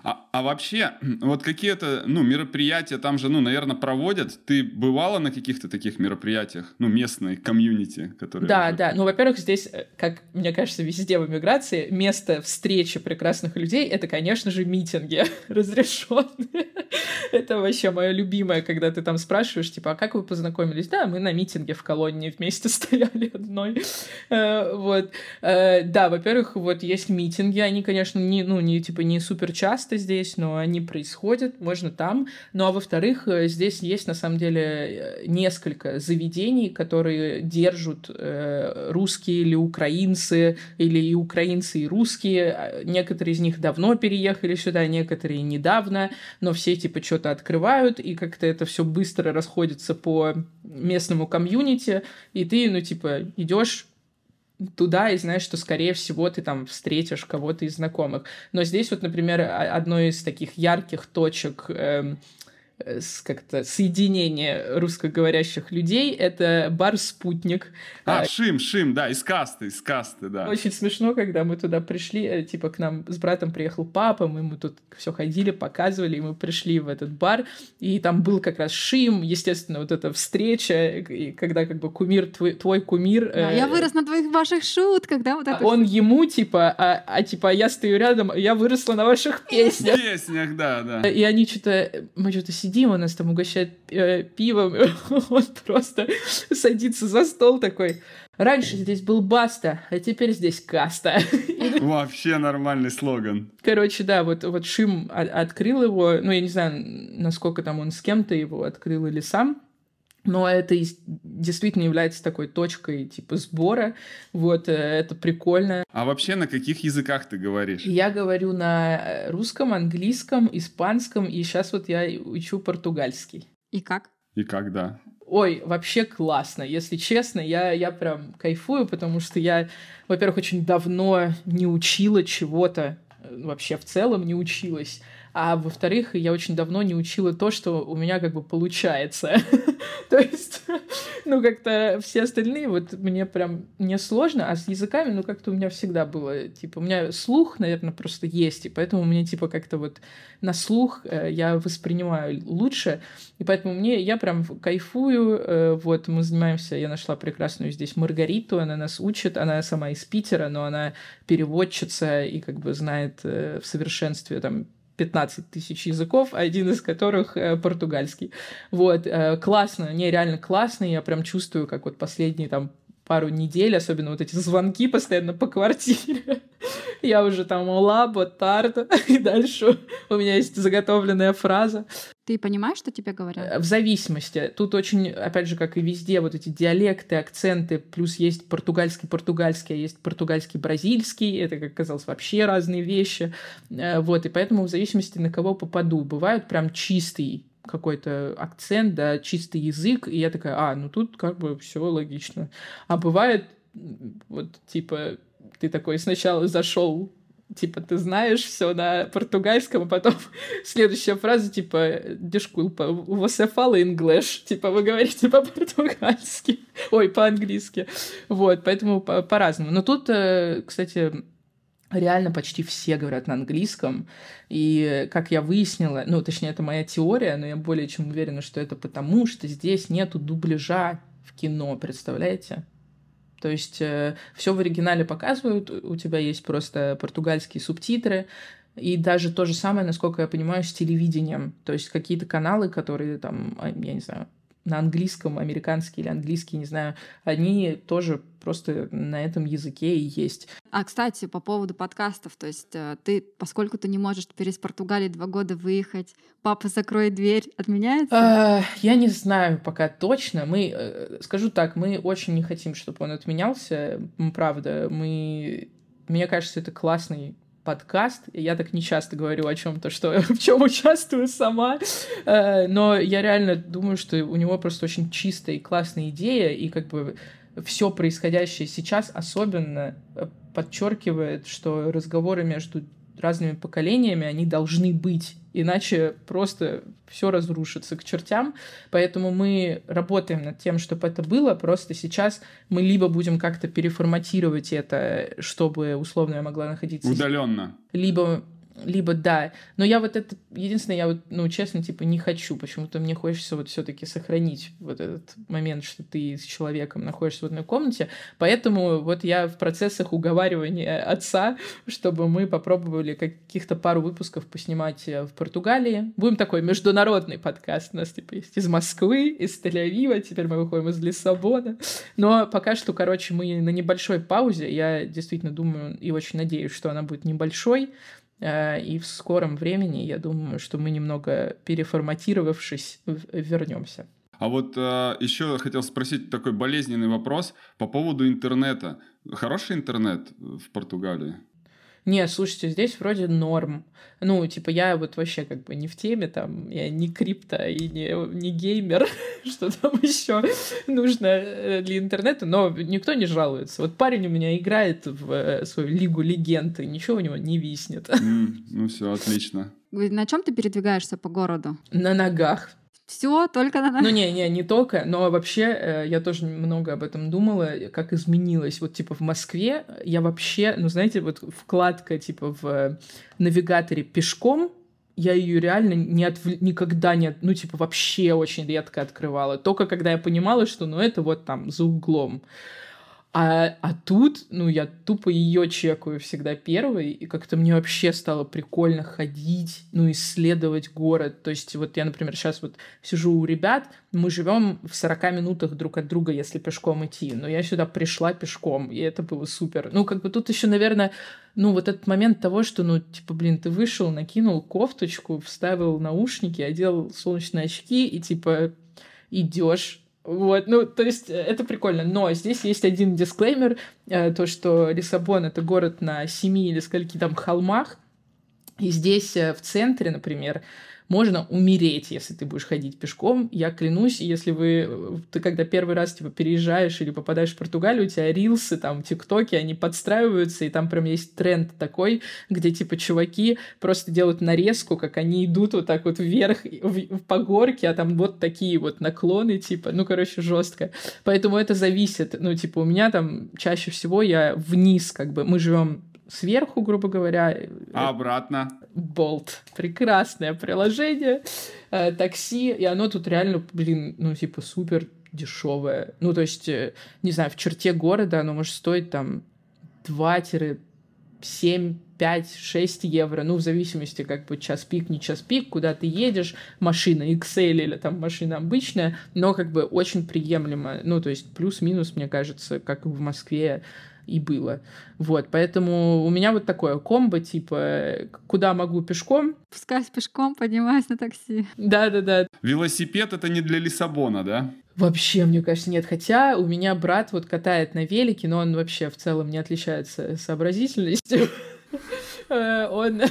А, а вообще, вот какие-то, ну, мероприятия там же, ну, наверное, проводят. Ты бывала на каких-то таких мероприятиях, ну, местной комьюнити, которые... Да, да. Ну, во-первых, здесь, э, как мне кажется, везде в эмиграции, место встречи прекрасных людей — это, конечно же, митинги разрешенные. Это вообще мое любимое, когда ты там спрашиваешь, типа, а как вы познакомились? Да, мы на митинге в колонии вместе стояли одной. Э, вот. Э, да, во-первых, вот есть митинги, они, конечно, не, ну, не, типа, не супер часто здесь, но они происходят, можно там. Ну, а во-вторых, э, здесь есть, на самом деле, несколько заведений, которые держат русские или украинцы, или и украинцы, и русские. Некоторые из них давно переехали сюда, некоторые недавно, но все, типа, что-то открывают, и как-то это все быстро расходится по местному комьюнити, и ты, ну, типа, идешь туда и знаешь, что, скорее всего, ты там встретишь кого-то из знакомых. Но здесь вот, например, одной из таких ярких точек эм, как-то соединение русскоговорящих людей. Это бар «Спутник». А, Шим, Шим, да, из касты, из касты, да. Очень смешно, когда мы туда пришли, э, типа к нам с братом приехал папа, мы, мы тут все ходили, показывали, и мы пришли в этот бар, и там был как раз Шим, естественно, вот эта встреча, и когда как бы кумир, твой, твой кумир... Да, э, я вырос на твоих ваших шутках, да, вот это. Он ему, типа, а, а типа я стою рядом, я выросла на ваших песнях. Песнях, да, да. И они что-то, мы что-то сидим сидим, он нас там угощает э, пивом, он просто садится за стол такой. Раньше здесь был Баста, а теперь здесь Каста. Вообще нормальный слоган. Короче, да, вот, вот Шим открыл его, ну, я не знаю, насколько там он с кем-то его открыл или сам, но это действительно является такой точкой типа сбора. Вот, э, это прикольно. А вообще на каких языках ты говоришь? Я говорю на э, русском, английском, испанском, и сейчас вот я учу португальский. И как? И как, да. Ой, вообще классно. Если честно, я, я прям кайфую, потому что я, во-первых, очень давно не учила чего-то, э, вообще в целом не училась. А во-вторых, я очень давно не учила то, что у меня как бы получается. То есть, ну, как-то все остальные, вот мне прям не сложно, а с языками, ну, как-то у меня всегда было, типа, у меня слух, наверное, просто есть, и поэтому мне, типа, как-то вот на слух э, я воспринимаю лучше, и поэтому мне, я прям кайфую, э, вот, мы занимаемся, я нашла прекрасную здесь Маргариту, она нас учит, она сама из Питера, но она переводчица и как бы знает э, в совершенстве там 15 тысяч языков, один из которых э, португальский. Вот, э, классно, нереально классно, я прям чувствую, как вот последние там пару недель, особенно вот эти звонки постоянно по квартире. Я уже там «Ола, ботарда», и дальше у меня есть заготовленная фраза. Ты понимаешь, что тебе говорят? Э, в зависимости. Тут очень, опять же, как и везде, вот эти диалекты, акценты, плюс есть португальский-португальский, а есть португальский-бразильский, это, как казалось, вообще разные вещи. Э, вот, и поэтому в зависимости на кого попаду. Бывают прям чистый какой-то акцент, да, чистый язык, и я такая, а, ну тут как бы все логично. А бывает, вот, типа, ты такой сначала зашел типа, ты знаешь все на португальском, а потом следующая фраза, типа, дешкулпа, você fala inglês, типа, вы говорите по-португальски, ой, по-английски, вот, поэтому по-разному. Но тут, э, кстати, реально почти все говорят на английском. И, как я выяснила, ну, точнее, это моя теория, но я более чем уверена, что это потому, что здесь нету дубляжа в кино, представляете? То есть э, все в оригинале показывают, у тебя есть просто португальские субтитры, и даже то же самое, насколько я понимаю, с телевидением. То есть какие-то каналы, которые там, а, я не знаю, на английском, американский или английский, не знаю, они тоже просто на этом языке и есть. А, кстати, по поводу подкастов, то есть э, ты, поскольку ты не можешь теперь из Португалии два года выехать, папа закрой дверь, отменяется? А, я не знаю пока точно. Мы, э, скажу так, мы очень не хотим, чтобы он отменялся, правда. Мы, мне кажется, это классный подкаст. Я так не часто говорю о чем-то, что в чем участвую сама. Э, но я реально думаю, что у него просто очень чистая и классная идея, и как бы все происходящее сейчас особенно э, подчеркивает, что разговоры между разными поколениями, они должны быть, иначе просто все разрушится к чертям. Поэтому мы работаем над тем, чтобы это было, просто сейчас мы либо будем как-то переформатировать это, чтобы условно я могла находиться... Удаленно. Либо либо да. Но я вот это, единственное, я вот, ну, честно, типа, не хочу. Почему-то мне хочется вот все таки сохранить вот этот момент, что ты с человеком находишься в одной комнате. Поэтому вот я в процессах уговаривания отца, чтобы мы попробовали каких-то пару выпусков поснимать э, в Португалии. Будем такой международный подкаст. У нас, типа, есть из Москвы, из Тель-Авива, теперь мы выходим из Лиссабона. Но пока что, короче, мы на небольшой паузе. Я действительно думаю и очень надеюсь, что она будет небольшой. Э, и в скором времени, я думаю, что мы немного переформатировавшись, вернемся. А вот э, еще хотел спросить такой болезненный вопрос по поводу интернета. Хороший интернет в Португалии? Не, слушайте, здесь вроде норм. Ну, типа, я вот вообще как бы не в теме, там, я не крипто и не, не геймер, что там еще нужно э, для интернета, но никто не жалуется. Вот парень у меня играет в э, свою Лигу Легенд, и ничего у него не виснет. Mm, ну все, отлично. На чем ты передвигаешься по городу? На ногах. Все, только на Ну, не, не, не только, но вообще э, я тоже много об этом думала, как изменилось. Вот, типа, в Москве я вообще, ну, знаете, вот вкладка, типа, в навигаторе пешком, я ее реально не отв... никогда не, ну, типа, вообще очень редко открывала. Только когда я понимала, что, ну, это вот там за углом. А, а тут, ну, я тупо ее чекаю всегда первой, и как-то мне вообще стало прикольно ходить, ну, исследовать город. То есть вот я, например, сейчас вот сижу у ребят, мы живем в 40 минутах друг от друга, если пешком идти, но я сюда пришла пешком, и это было супер. Ну, как бы тут еще, наверное, ну, вот этот момент того, что, ну, типа, блин, ты вышел, накинул кофточку, вставил наушники, одел солнечные очки, и, типа, идешь вот, ну, то есть э, это прикольно. Но здесь есть один дисклеймер, э, то, что Лиссабон — это город на семи или скольки там холмах, и здесь э, в центре, например, можно умереть, если ты будешь ходить пешком. Я клянусь, если вы, ты когда первый раз типа переезжаешь или попадаешь в Португалию, у тебя рилсы, там, тиктоки, они подстраиваются, и там прям есть тренд такой, где типа чуваки просто делают нарезку, как они идут вот так вот вверх в, по горке, а там вот такие вот наклоны, типа, ну, короче, жестко. Поэтому это зависит. Ну, типа, у меня там чаще всего я вниз, как бы, мы живем сверху, грубо говоря. А обратно? Болт. Прекрасное приложение. Э, такси. И оно тут реально, блин, ну, типа, супер дешевое. Ну, то есть, э, не знаю, в черте города оно может стоить там 2-7 5, 6 евро, ну, в зависимости, как бы, час пик, не час пик, куда ты едешь, машина XL или там машина обычная, но, как бы, очень приемлемо, ну, то есть, плюс-минус, мне кажется, как в Москве, и было. Вот, поэтому у меня вот такое комбо, типа, куда могу пешком. Пускаюсь пешком, поднимаюсь на такси. Да-да-да. Велосипед — это не для Лиссабона, да? Вообще, мне кажется, нет. Хотя у меня брат вот катает на велике, но он вообще в целом не отличается сообразительностью. Э, он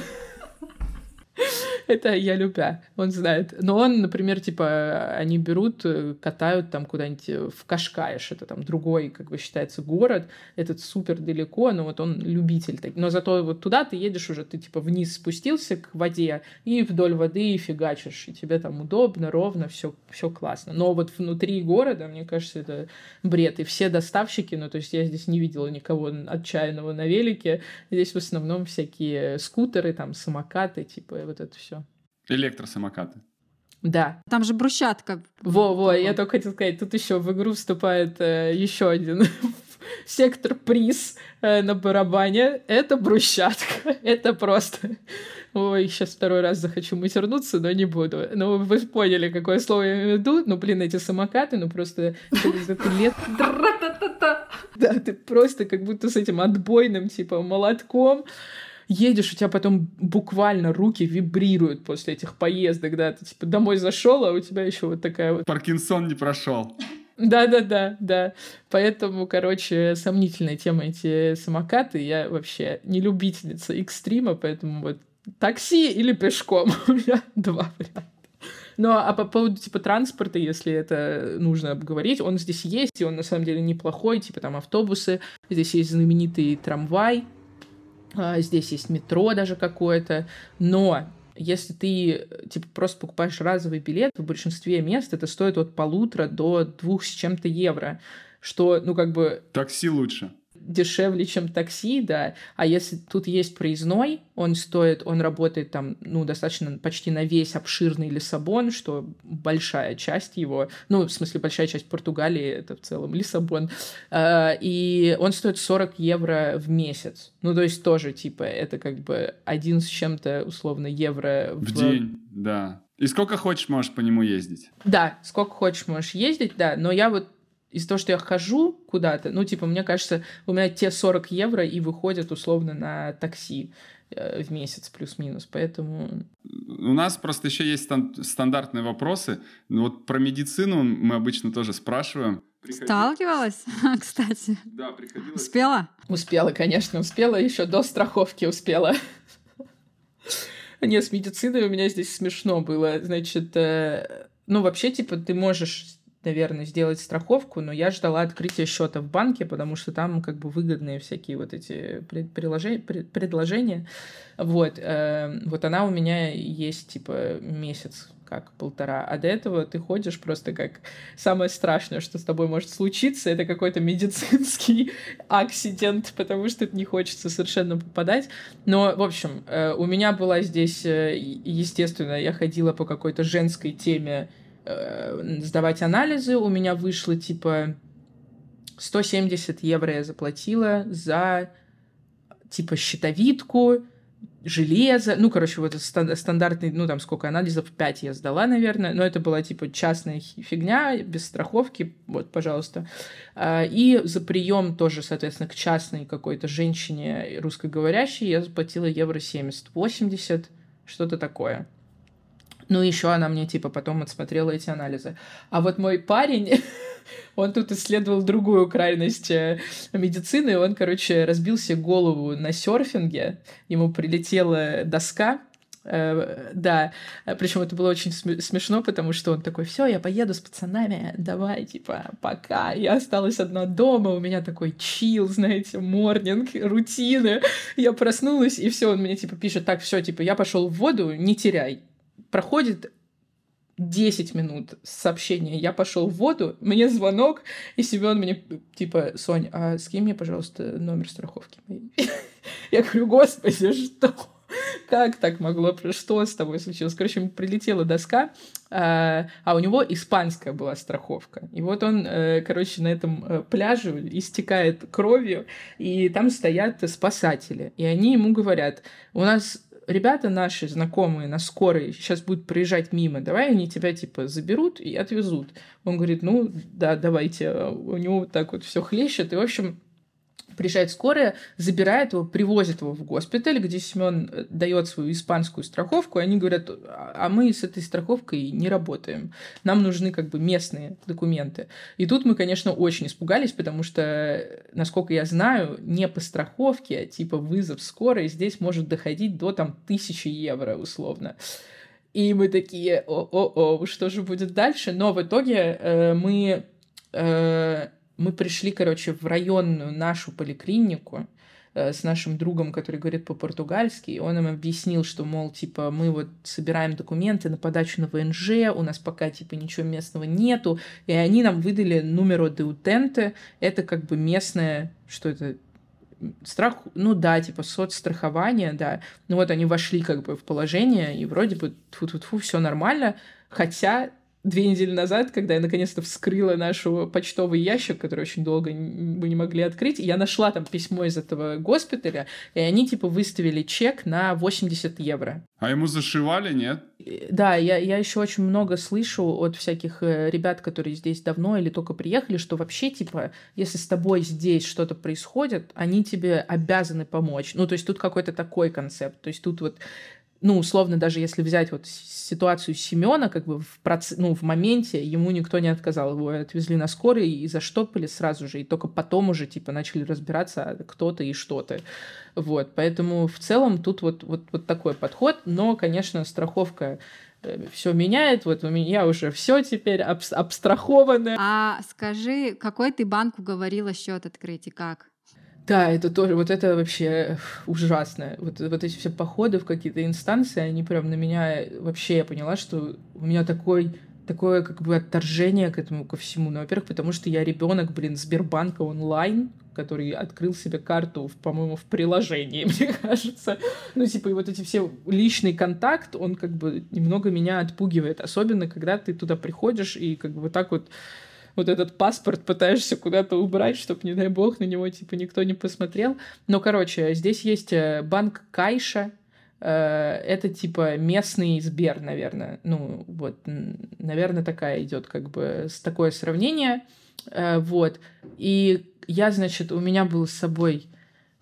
Это я любя, он знает. Но он, например, типа, они берут, э, катают там куда-нибудь э, в Кашкаеш, это там другой, как бы считается, город, этот супер далеко, но вот он любитель. Но зато вот туда ты едешь уже, ты типа вниз спустился к воде и вдоль воды фигачишь, и тебе там удобно, ровно, все, все классно. Но вот внутри города, мне кажется, это бред. И все доставщики, ну, то есть я здесь не видела никого отчаянного на велике, здесь в основном всякие скутеры, там, самокаты, типа, вот это все. Электросамокаты. Да. Там же брусчатка. Во-во, я только хотел сказать, тут еще в игру вступает э, еще один сектор приз э, на барабане. Это брусчатка. Это просто... Ой, сейчас второй раз захочу матернуться, но не буду. Ну, вы поняли, какое слово я имею в виду. Ну, блин, эти самокаты, ну, просто... Это лет... Да, ты просто как будто с этим отбойным, типа, молотком едешь, у тебя потом буквально руки вибрируют после этих поездок, да, ты типа домой зашел, а у тебя еще вот такая вот... Паркинсон не прошел. Да-да-да, да. Поэтому, короче, сомнительная тема эти самокаты. Я вообще не любительница экстрима, поэтому вот такси или пешком. У меня два варианта. Ну, а по поводу, типа, транспорта, если это нужно обговорить, он здесь есть, и он на самом деле неплохой, типа, там автобусы, здесь есть знаменитый трамвай, здесь есть метро даже какое-то, но если ты, типа, просто покупаешь разовый билет, в большинстве мест это стоит от полутора до двух с чем-то евро, что, ну, как бы... Такси лучше. Дешевле, чем такси, да. А если тут есть проездной, он стоит, он работает там, ну, достаточно почти на весь обширный Лиссабон, что большая часть его, ну, в смысле, большая часть Португалии, это в целом Лиссабон, э, и он стоит 40 евро в месяц. Ну, то есть тоже, типа, это как бы один с чем-то, условно, евро в, в день, да. И сколько хочешь, можешь по нему ездить. Да, сколько хочешь, можешь ездить, да. Но я вот из-за того, что я хожу куда-то, ну, типа, мне кажется, у меня те 40 евро и выходят условно на такси э, в месяц плюс-минус, поэтому... У нас просто еще есть стандартные вопросы. Ну, вот про медицину мы обычно тоже спрашиваем. Приходи... Сталкивалась, кстати? Да, приходилось. Успела? Успела, конечно, успела, еще до страховки успела. Нет, с медициной у меня здесь смешно было. Значит, э, ну, вообще, типа, ты можешь наверное, сделать страховку, но я ждала открытия счета в банке, потому что там как бы выгодные всякие вот эти предложения. Вот, э, вот она у меня есть типа месяц как полтора, а до этого ты ходишь просто как самое страшное, что с тобой может случиться, это какой-то медицинский акцидент, потому что не хочется совершенно попадать. Но, в общем, э, у меня была здесь, э, естественно, я ходила по какой-то женской теме э, сдавать анализы, у меня вышло типа 170 евро я заплатила за типа щитовидку, железо, ну, короче, вот стандартный, ну, там, сколько анализов, 5 я сдала, наверное, но это была, типа, частная фигня, без страховки, вот, пожалуйста. А, и за прием тоже, соответственно, к частной какой-то женщине русскоговорящей я заплатила евро 70-80, что-то такое. Ну, еще она мне, типа, потом отсмотрела эти анализы. А вот мой парень, он тут исследовал другую крайность э, медицины. Он, короче, разбил себе голову на серфинге. Ему прилетела доска, Uh, да, причем это было очень смешно, потому что он такой, все, я поеду с пацанами, давай, типа, пока. Я осталась одна дома, у меня такой чил, знаете, морнинг, рутины. Я проснулась, и все, он мне, типа, пишет, так, все, типа, я пошел в воду, не теряй проходит 10 минут сообщения, я пошел в воду, мне звонок, и Семен мне типа, Сонь, а скинь мне, пожалуйста, номер страховки моей. Я говорю, господи, что? Как так могло? Что с тобой случилось? Короче, прилетела доска, а, а у него испанская была страховка. И вот он, э, короче, на этом э, пляже истекает кровью, и там стоят спасатели. И они ему говорят, у нас ребята наши знакомые на скорой сейчас будут проезжать мимо, давай они тебя типа заберут и отвезут. Он говорит, ну да, давайте. У него вот так вот все хлещет. И, в общем, приезжает скорая, забирает его, привозит его в госпиталь, где Семен э, дает свою испанскую страховку, и они говорят, а мы с этой страховкой не работаем, нам нужны как бы местные документы. И тут мы, конечно, очень испугались, потому что, насколько я знаю, не по страховке, а типа вызов скорой здесь может доходить до там тысячи евро условно. И мы такие, о-о-о, что же будет дальше? Но в итоге э, мы э, мы пришли, короче, в районную нашу поликлинику э, с нашим другом, который говорит по-португальски, и он им объяснил, что, мол, типа, мы вот собираем документы на подачу на ВНЖ, у нас пока, типа, ничего местного нету, и они нам выдали номеро де утенте, это как бы местное, что это, страх, ну да, типа соцстрахование, да. Ну вот они вошли как бы в положение, и вроде бы фу-фу-фу, все нормально, хотя две недели назад, когда я наконец-то вскрыла нашу почтовый ящик, который очень долго мы не могли открыть, я нашла там письмо из этого госпиталя, и они типа выставили чек на 80 евро. А ему зашивали, нет? Да, я, я еще очень много слышу от всяких э, ребят, которые здесь давно или только приехали, что вообще, типа, если с тобой здесь что-то происходит, они тебе обязаны помочь. Ну, то есть тут какой-то такой концепт. То есть тут вот ну, условно, даже если взять вот ситуацию Семена, как бы в, проц... ну, в моменте ему никто не отказал, его отвезли на скорой и заштопали сразу же, и только потом уже, типа, начали разбираться, кто-то и что-то. Вот, поэтому в целом тут вот, вот, вот такой подход, но, конечно, страховка э, все меняет. Вот у меня уже все теперь аб- абстраховано. А скажи, какой ты банк уговорила счет открыть и как? Да, это тоже, вот это вообще ужасно. Вот, вот эти все походы в какие-то инстанции, они прям на меня... Вообще я поняла, что у меня такой такое как бы отторжение к этому ко всему. Ну, во-первых, потому что я ребенок, блин, Сбербанка онлайн, который открыл себе карту, по-моему, в приложении, мне кажется. Ну, типа, и вот эти все личный контакт, он как бы немного меня отпугивает. Особенно, когда ты туда приходишь и как бы вот так вот вот этот паспорт пытаешься куда-то убрать, чтобы, не дай бог, на него, типа, никто не посмотрел. Но, короче, здесь есть э, банк Кайша, э, это типа местный Сбер, наверное. Ну, вот, наверное, такая идет как бы с такое сравнение. Э, вот. И я, значит, у меня был с собой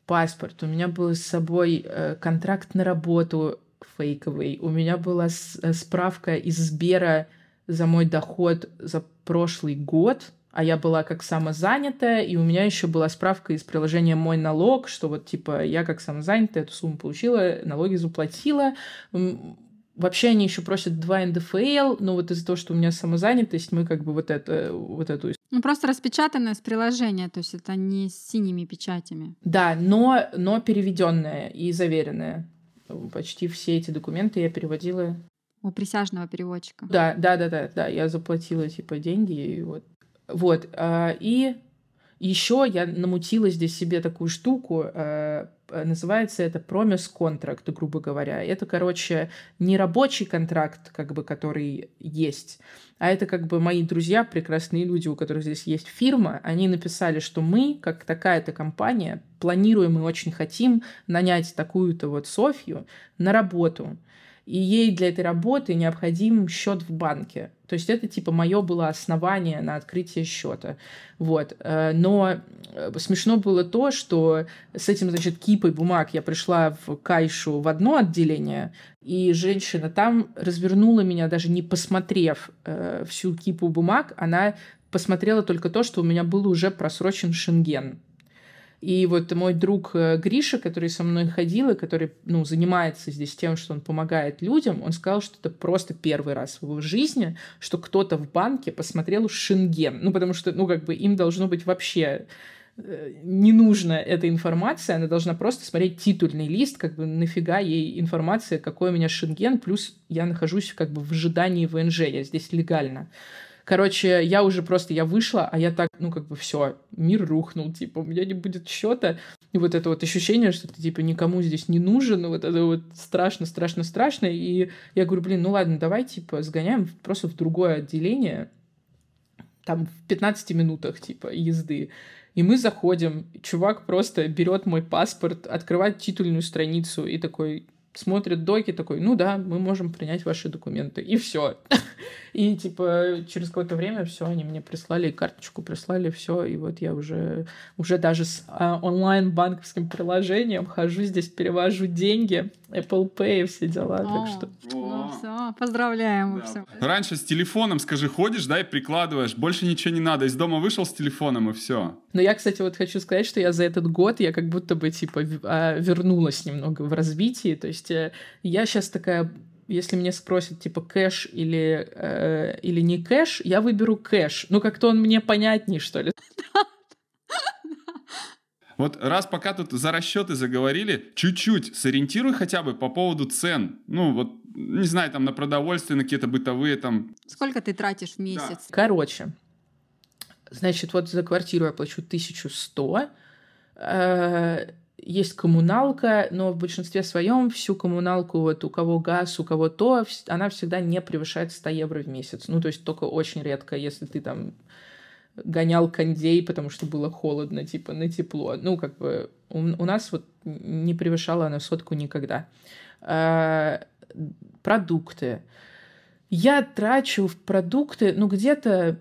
паспорт, у меня был с собой контракт на работу фейковый, у меня была справка из Сбера за мой доход за прошлый год, а я была как самозанятая, и у меня еще была справка из приложения «Мой налог», что вот, типа, я как самозанятая эту сумму получила, налоги заплатила. Вообще они еще просят 2 НДФЛ, но вот из-за того, что у меня самозанятость, мы как бы вот, это, вот эту... Ну, просто распечатанное с приложения, то есть это не с синими печатями. Да, но, но переведенное и заверенное. Почти все эти документы я переводила у присяжного переводчика. Да, да, да, да, да. Я заплатила типа деньги и вот. Вот. А, и еще я намутила здесь себе такую штуку, а, называется это промис контракт, грубо говоря. Это, короче, не рабочий контракт, как бы, который есть, а это как бы мои друзья, прекрасные люди, у которых здесь есть фирма, они написали, что мы, как такая-то компания, планируем и очень хотим нанять такую-то вот Софью на работу и ей для этой работы необходим счет в банке. То есть это типа мое было основание на открытие счета. Вот. Э, но э, смешно было то, что с этим, значит, кипой бумаг я пришла в Кайшу в одно отделение, и женщина там развернула меня, даже не посмотрев э, всю кипу бумаг, она посмотрела только то, что у меня был уже просрочен шенген. И вот мой друг э, Гриша, который со мной ходил и который ну, занимается здесь тем, что он помогает людям, он сказал, что это просто первый раз в его жизни, что кто-то в банке посмотрел Шенген. Ну, потому что, ну, как бы им должно быть вообще э, не нужна эта информация, она должна просто смотреть титульный лист, как бы нафига ей информация, какой у меня шенген, плюс я нахожусь как бы в ожидании ВНЖ, я здесь легально. Короче, я уже просто, я вышла, а я так, ну, как бы все, мир рухнул, типа, у меня не будет счета. И вот это вот ощущение, что ты, типа, никому здесь не нужен, вот это вот страшно, страшно, страшно. И я говорю, блин, ну ладно, давай, типа, сгоняем просто в другое отделение, там, в 15 минутах, типа, езды. И мы заходим, чувак просто берет мой паспорт, открывает титульную страницу и такой, смотрит доки, такой, ну да, мы можем принять ваши документы. И все. И типа через какое-то время все, они мне прислали карточку, прислали все, и вот я уже, уже даже с а, онлайн-банковским приложением хожу здесь, перевожу деньги, Apple Pay, все дела, О, так что... Ну все, поздравляем. Да. Все. Раньше с телефоном, скажи, ходишь, да, и прикладываешь, больше ничего не надо, из дома вышел с телефоном, и все. Но я, кстати, вот хочу сказать, что я за этот год, я как будто бы, типа, а, вернулась немного в развитии, то есть э, я сейчас такая если мне спросят, типа, кэш или, э, или не кэш, я выберу кэш. Ну, как-то он мне понятнее, что ли. Вот раз пока тут за расчеты заговорили, чуть-чуть сориентируй хотя бы по поводу цен. Ну, вот, не знаю, там на продовольствие, на какие-то бытовые там... Сколько ты тратишь в месяц? Да. Короче, значит, вот за квартиру я плачу 1100, э, есть коммуналка, но в большинстве своем всю коммуналку, вот у кого газ, у кого то, она всегда не превышает 100 евро в месяц. Ну, то есть только очень редко, если ты там гонял кондей, потому что было холодно, типа, на тепло. Ну, как бы у, у нас вот не превышала она сотку никогда. А, продукты. Я трачу в продукты, ну, где-то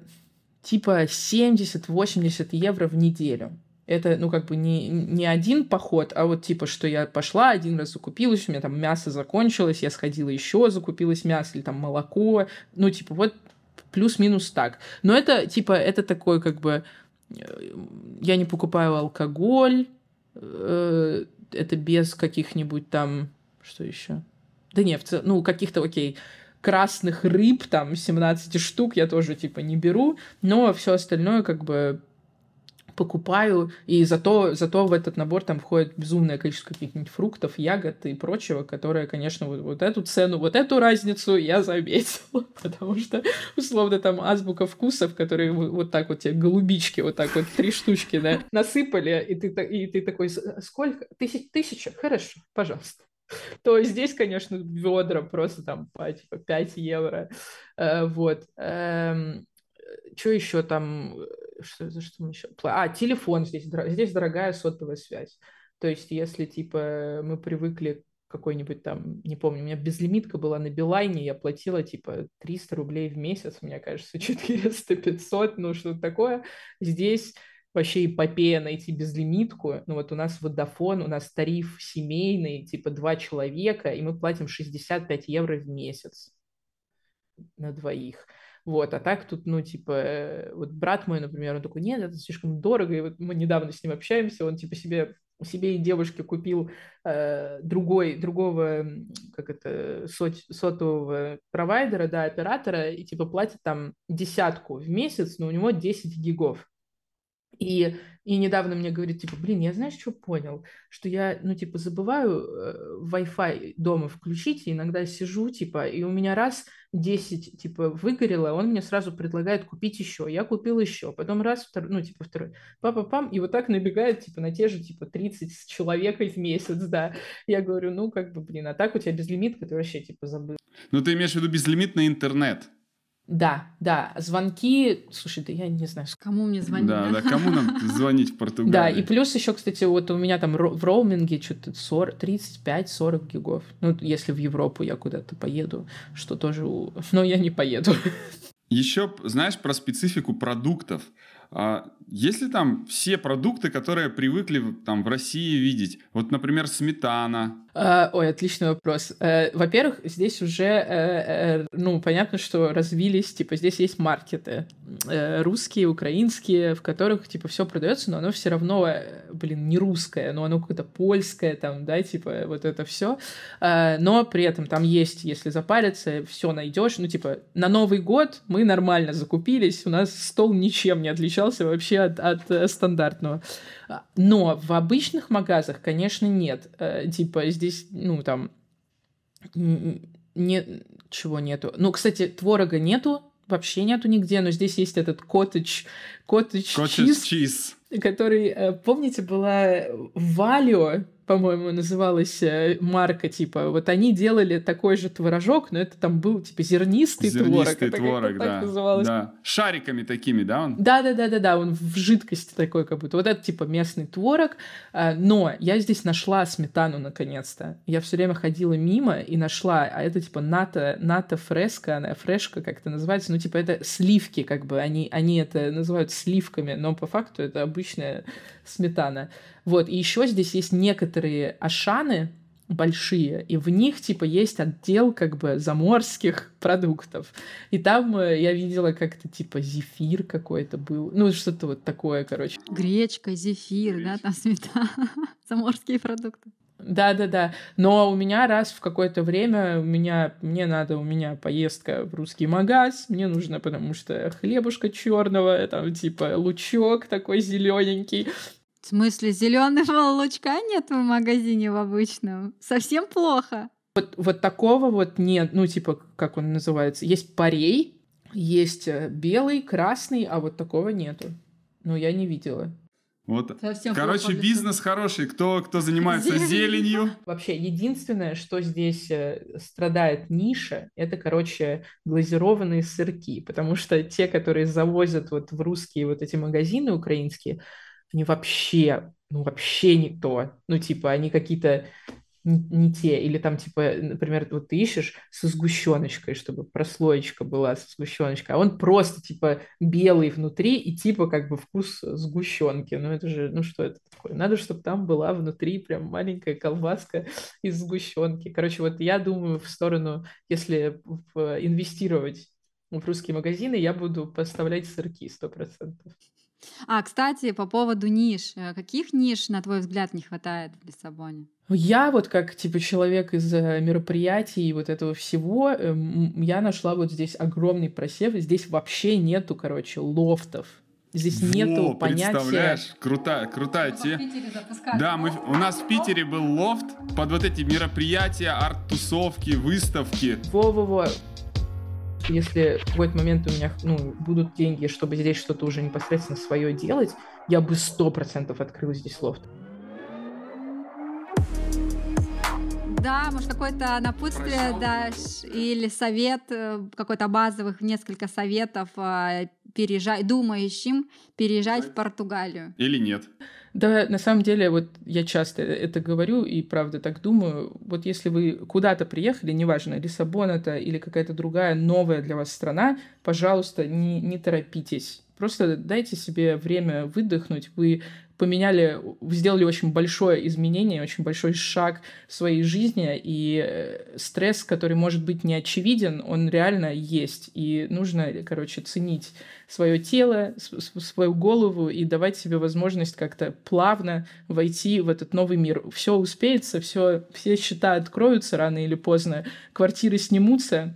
типа 70-80 евро в неделю это, ну, как бы не, не один поход, а вот типа, что я пошла один раз закупилась, у меня там мясо закончилось, я сходила еще, закупилась мясо или там молоко, ну, типа, вот плюс-минус так. Но это, типа, это такой, как бы, э, я не покупаю алкоголь, э, это без каких-нибудь там, что еще? Да нет, в целом, ну, каких-то, окей, красных рыб, там, 17 штук я тоже, типа, не беру, но все остальное, как бы, покупаю, и зато, зато в этот набор там входит безумное количество каких-нибудь фруктов, ягод и прочего, которое, конечно, вот, вот эту цену, вот эту разницу я заметила, потому что, условно, там азбука вкусов, которые вот так вот тебе голубички, вот так вот три штучки, да, насыпали, и ты, и ты такой, сколько? Тысяч, тысяча? Хорошо, пожалуйста то здесь, конечно, ведра просто там по типа 5 евро. Э, вот. Эм, что еще там? Что, за что мы еще? А, телефон здесь. Здесь дорогая сотовая связь. То есть, если, типа, мы привыкли какой-нибудь там, не помню, у меня безлимитка была на Билайне, я платила типа 300 рублей в месяц, мне кажется, 400-500, ну что-то такое. Здесь вообще эпопея найти безлимитку. Ну вот у нас Водофон, у нас тариф семейный, типа два человека, и мы платим 65 евро в месяц на двоих. Вот, а так тут, ну, типа, э, вот брат мой, например, он такой, нет, это слишком дорого, и вот мы недавно с ним общаемся, он, типа, себе себе и девушке купил э, другой, другого, как это, сот, сотового провайдера, да, оператора, и, типа, платит там десятку в месяц, но у него 10 гигов. И, и недавно мне говорит, типа, блин, я знаешь, что понял? Что я, ну, типа, забываю э, Wi-Fi дома включить, и иногда сижу, типа, и у меня раз 10, типа, выгорело, он мне сразу предлагает купить еще. Я купил еще. Потом раз, второй, ну, типа, второй. Папа-пам, и вот так набегает, типа, на те же, типа, 30 человек в месяц, да. Я говорю, ну, как бы, блин, а так у тебя безлимитка, ты вообще, типа, забыл. Ну, ты имеешь в виду безлимитный интернет? Да, да, звонки, слушай, да я не знаю. Кому мне звонить? Да, да, кому нам звонить в Португалии? Да, и плюс еще, кстати, вот у меня там в роуминге что-то 35-40 гигов. Ну, если в Европу я куда-то поеду, что тоже... Но я не поеду. Еще, знаешь, про специфику продуктов. А, есть ли там все продукты, которые привыкли там в России видеть? Вот, например, сметана, Uh, ой, отличный вопрос. Uh, во-первых, здесь уже, uh, uh, ну, понятно, что развились, типа, здесь есть маркеты русские, украинские, в которых, типа, все продается, но оно все равно, блин, не русское, но оно какое-то польское, там, да, типа, вот это все. Но при этом там есть, если запариться, все найдешь. Ну, типа, на Новый год мы нормально закупились, у нас стол ничем не отличался вообще от, от стандартного. Но в обычных магазах, конечно, нет. Типа, здесь ну, там, нет, чего нету. Ну, кстати, творога нету, вообще нету нигде, но здесь есть этот коттедж, коттедж чиз, который, э, помните, была Валио, по-моему, называлась э, марка, типа, вот они делали такой же творожок, но это там был, типа, зернистый, зернистый творог. творог, да. называлось. да. Шариками такими, да, он? Да-да-да-да-да, он в жидкости такой как будто. Вот это, типа, местный творог. А, но я здесь нашла сметану, наконец-то. Я все время ходила мимо и нашла, а это, типа, ната, ната фреска, она фрешка, как это называется, ну, типа, это сливки, как бы, они, они это называют сливками, но по факту это обычная сметана. Вот, и еще здесь есть некоторые ашаны, большие, и в них, типа, есть отдел, как бы, заморских продуктов. И там э, я видела как-то, типа, зефир какой-то был, ну, что-то вот такое, короче. Гречка, зефир, Гречка. да, там сметана, заморские продукты. Да, да, да. Но у меня раз в какое-то время у меня мне надо, у меня поездка в русский магаз, мне нужно, потому что хлебушка черного, там типа лучок такой зелененький, в смысле, зеленого лучка нет в магазине в обычном? Совсем плохо. Вот, вот такого вот нет, ну, типа, как он называется? Есть парей, есть э, белый, красный, а вот такого нету. Ну, я не видела. Вот. Совсем Короче, бизнес хороший. Кто, кто занимается зеленью? Вообще, единственное, что здесь э, страдает ниша, это, короче, глазированные сырки. Потому что те, которые завозят вот в русские вот эти магазины украинские, они вообще, ну вообще не то. Ну типа они какие-то не, не те. Или там типа, например, вот ты ищешь со сгущеночкой, чтобы прослоечка была со сгущеночкой, а он просто типа белый внутри и типа как бы вкус сгущенки. Ну это же, ну что это такое? Надо, чтобы там была внутри прям маленькая колбаска из сгущенки. Короче, вот я думаю в сторону, если инвестировать в русские магазины, я буду поставлять сырки сто процентов. А, кстати, по поводу ниш. Э, каких ниш, на твой взгляд, не хватает в Лиссабоне? Я вот как типа человек из э, мероприятий и вот этого всего, эм, я нашла вот здесь огромный просев. Здесь вообще нету, короче, лофтов. Здесь нету Во, понятия... представляешь, крутая, крутая тема. Да, мы, у нас в Питере был лофт под вот эти мероприятия, арт-тусовки, выставки. Во-во-во. Если в какой-то момент у меня ну, будут деньги, чтобы здесь что-то уже непосредственно свое делать, я бы сто процентов открыл здесь лофт. Да, может, какое-то напутствие Просил. дашь или совет, э, какой-то базовых несколько советов э, переезжать, думающим переезжать в Португалию. Или нет? Да, на самом деле, вот я часто это говорю и правда так думаю. Вот если вы куда-то приехали, неважно, Лиссабон это или какая-то другая новая для вас страна, пожалуйста, не, не торопитесь. Просто дайте себе время выдохнуть. Вы поменяли, вы сделали очень большое изменение, очень большой шаг в своей жизни, и э, стресс, который может быть не очевиден, он реально есть. И нужно, короче, ценить свое тело, свою голову и давать себе возможность как-то плавно войти в этот новый мир. Все успеется, все, все счета откроются рано или поздно, квартиры снимутся,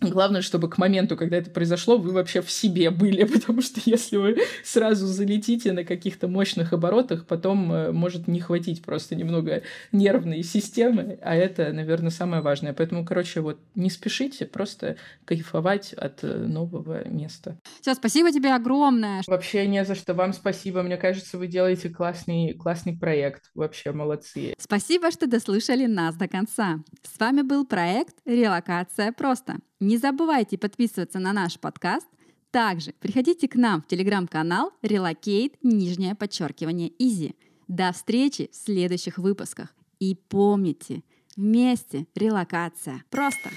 Главное, чтобы к моменту, когда это произошло, вы вообще в себе были, потому что если вы сразу залетите на каких-то мощных оборотах, потом э, может не хватить просто немного нервной системы, а это, наверное, самое важное. Поэтому, короче, вот не спешите, просто кайфовать от э, нового места. Все, спасибо тебе огромное. Вообще не за что. Вам спасибо. Мне кажется, вы делаете классный, классный проект. Вообще молодцы. Спасибо, что дослушали нас до конца. С вами был проект «Релокация просто». Не забывайте подписываться на наш подкаст. Также приходите к нам в телеграм-канал Relocate, нижнее подчеркивание, Easy. До встречи в следующих выпусках. И помните, вместе релокация просто.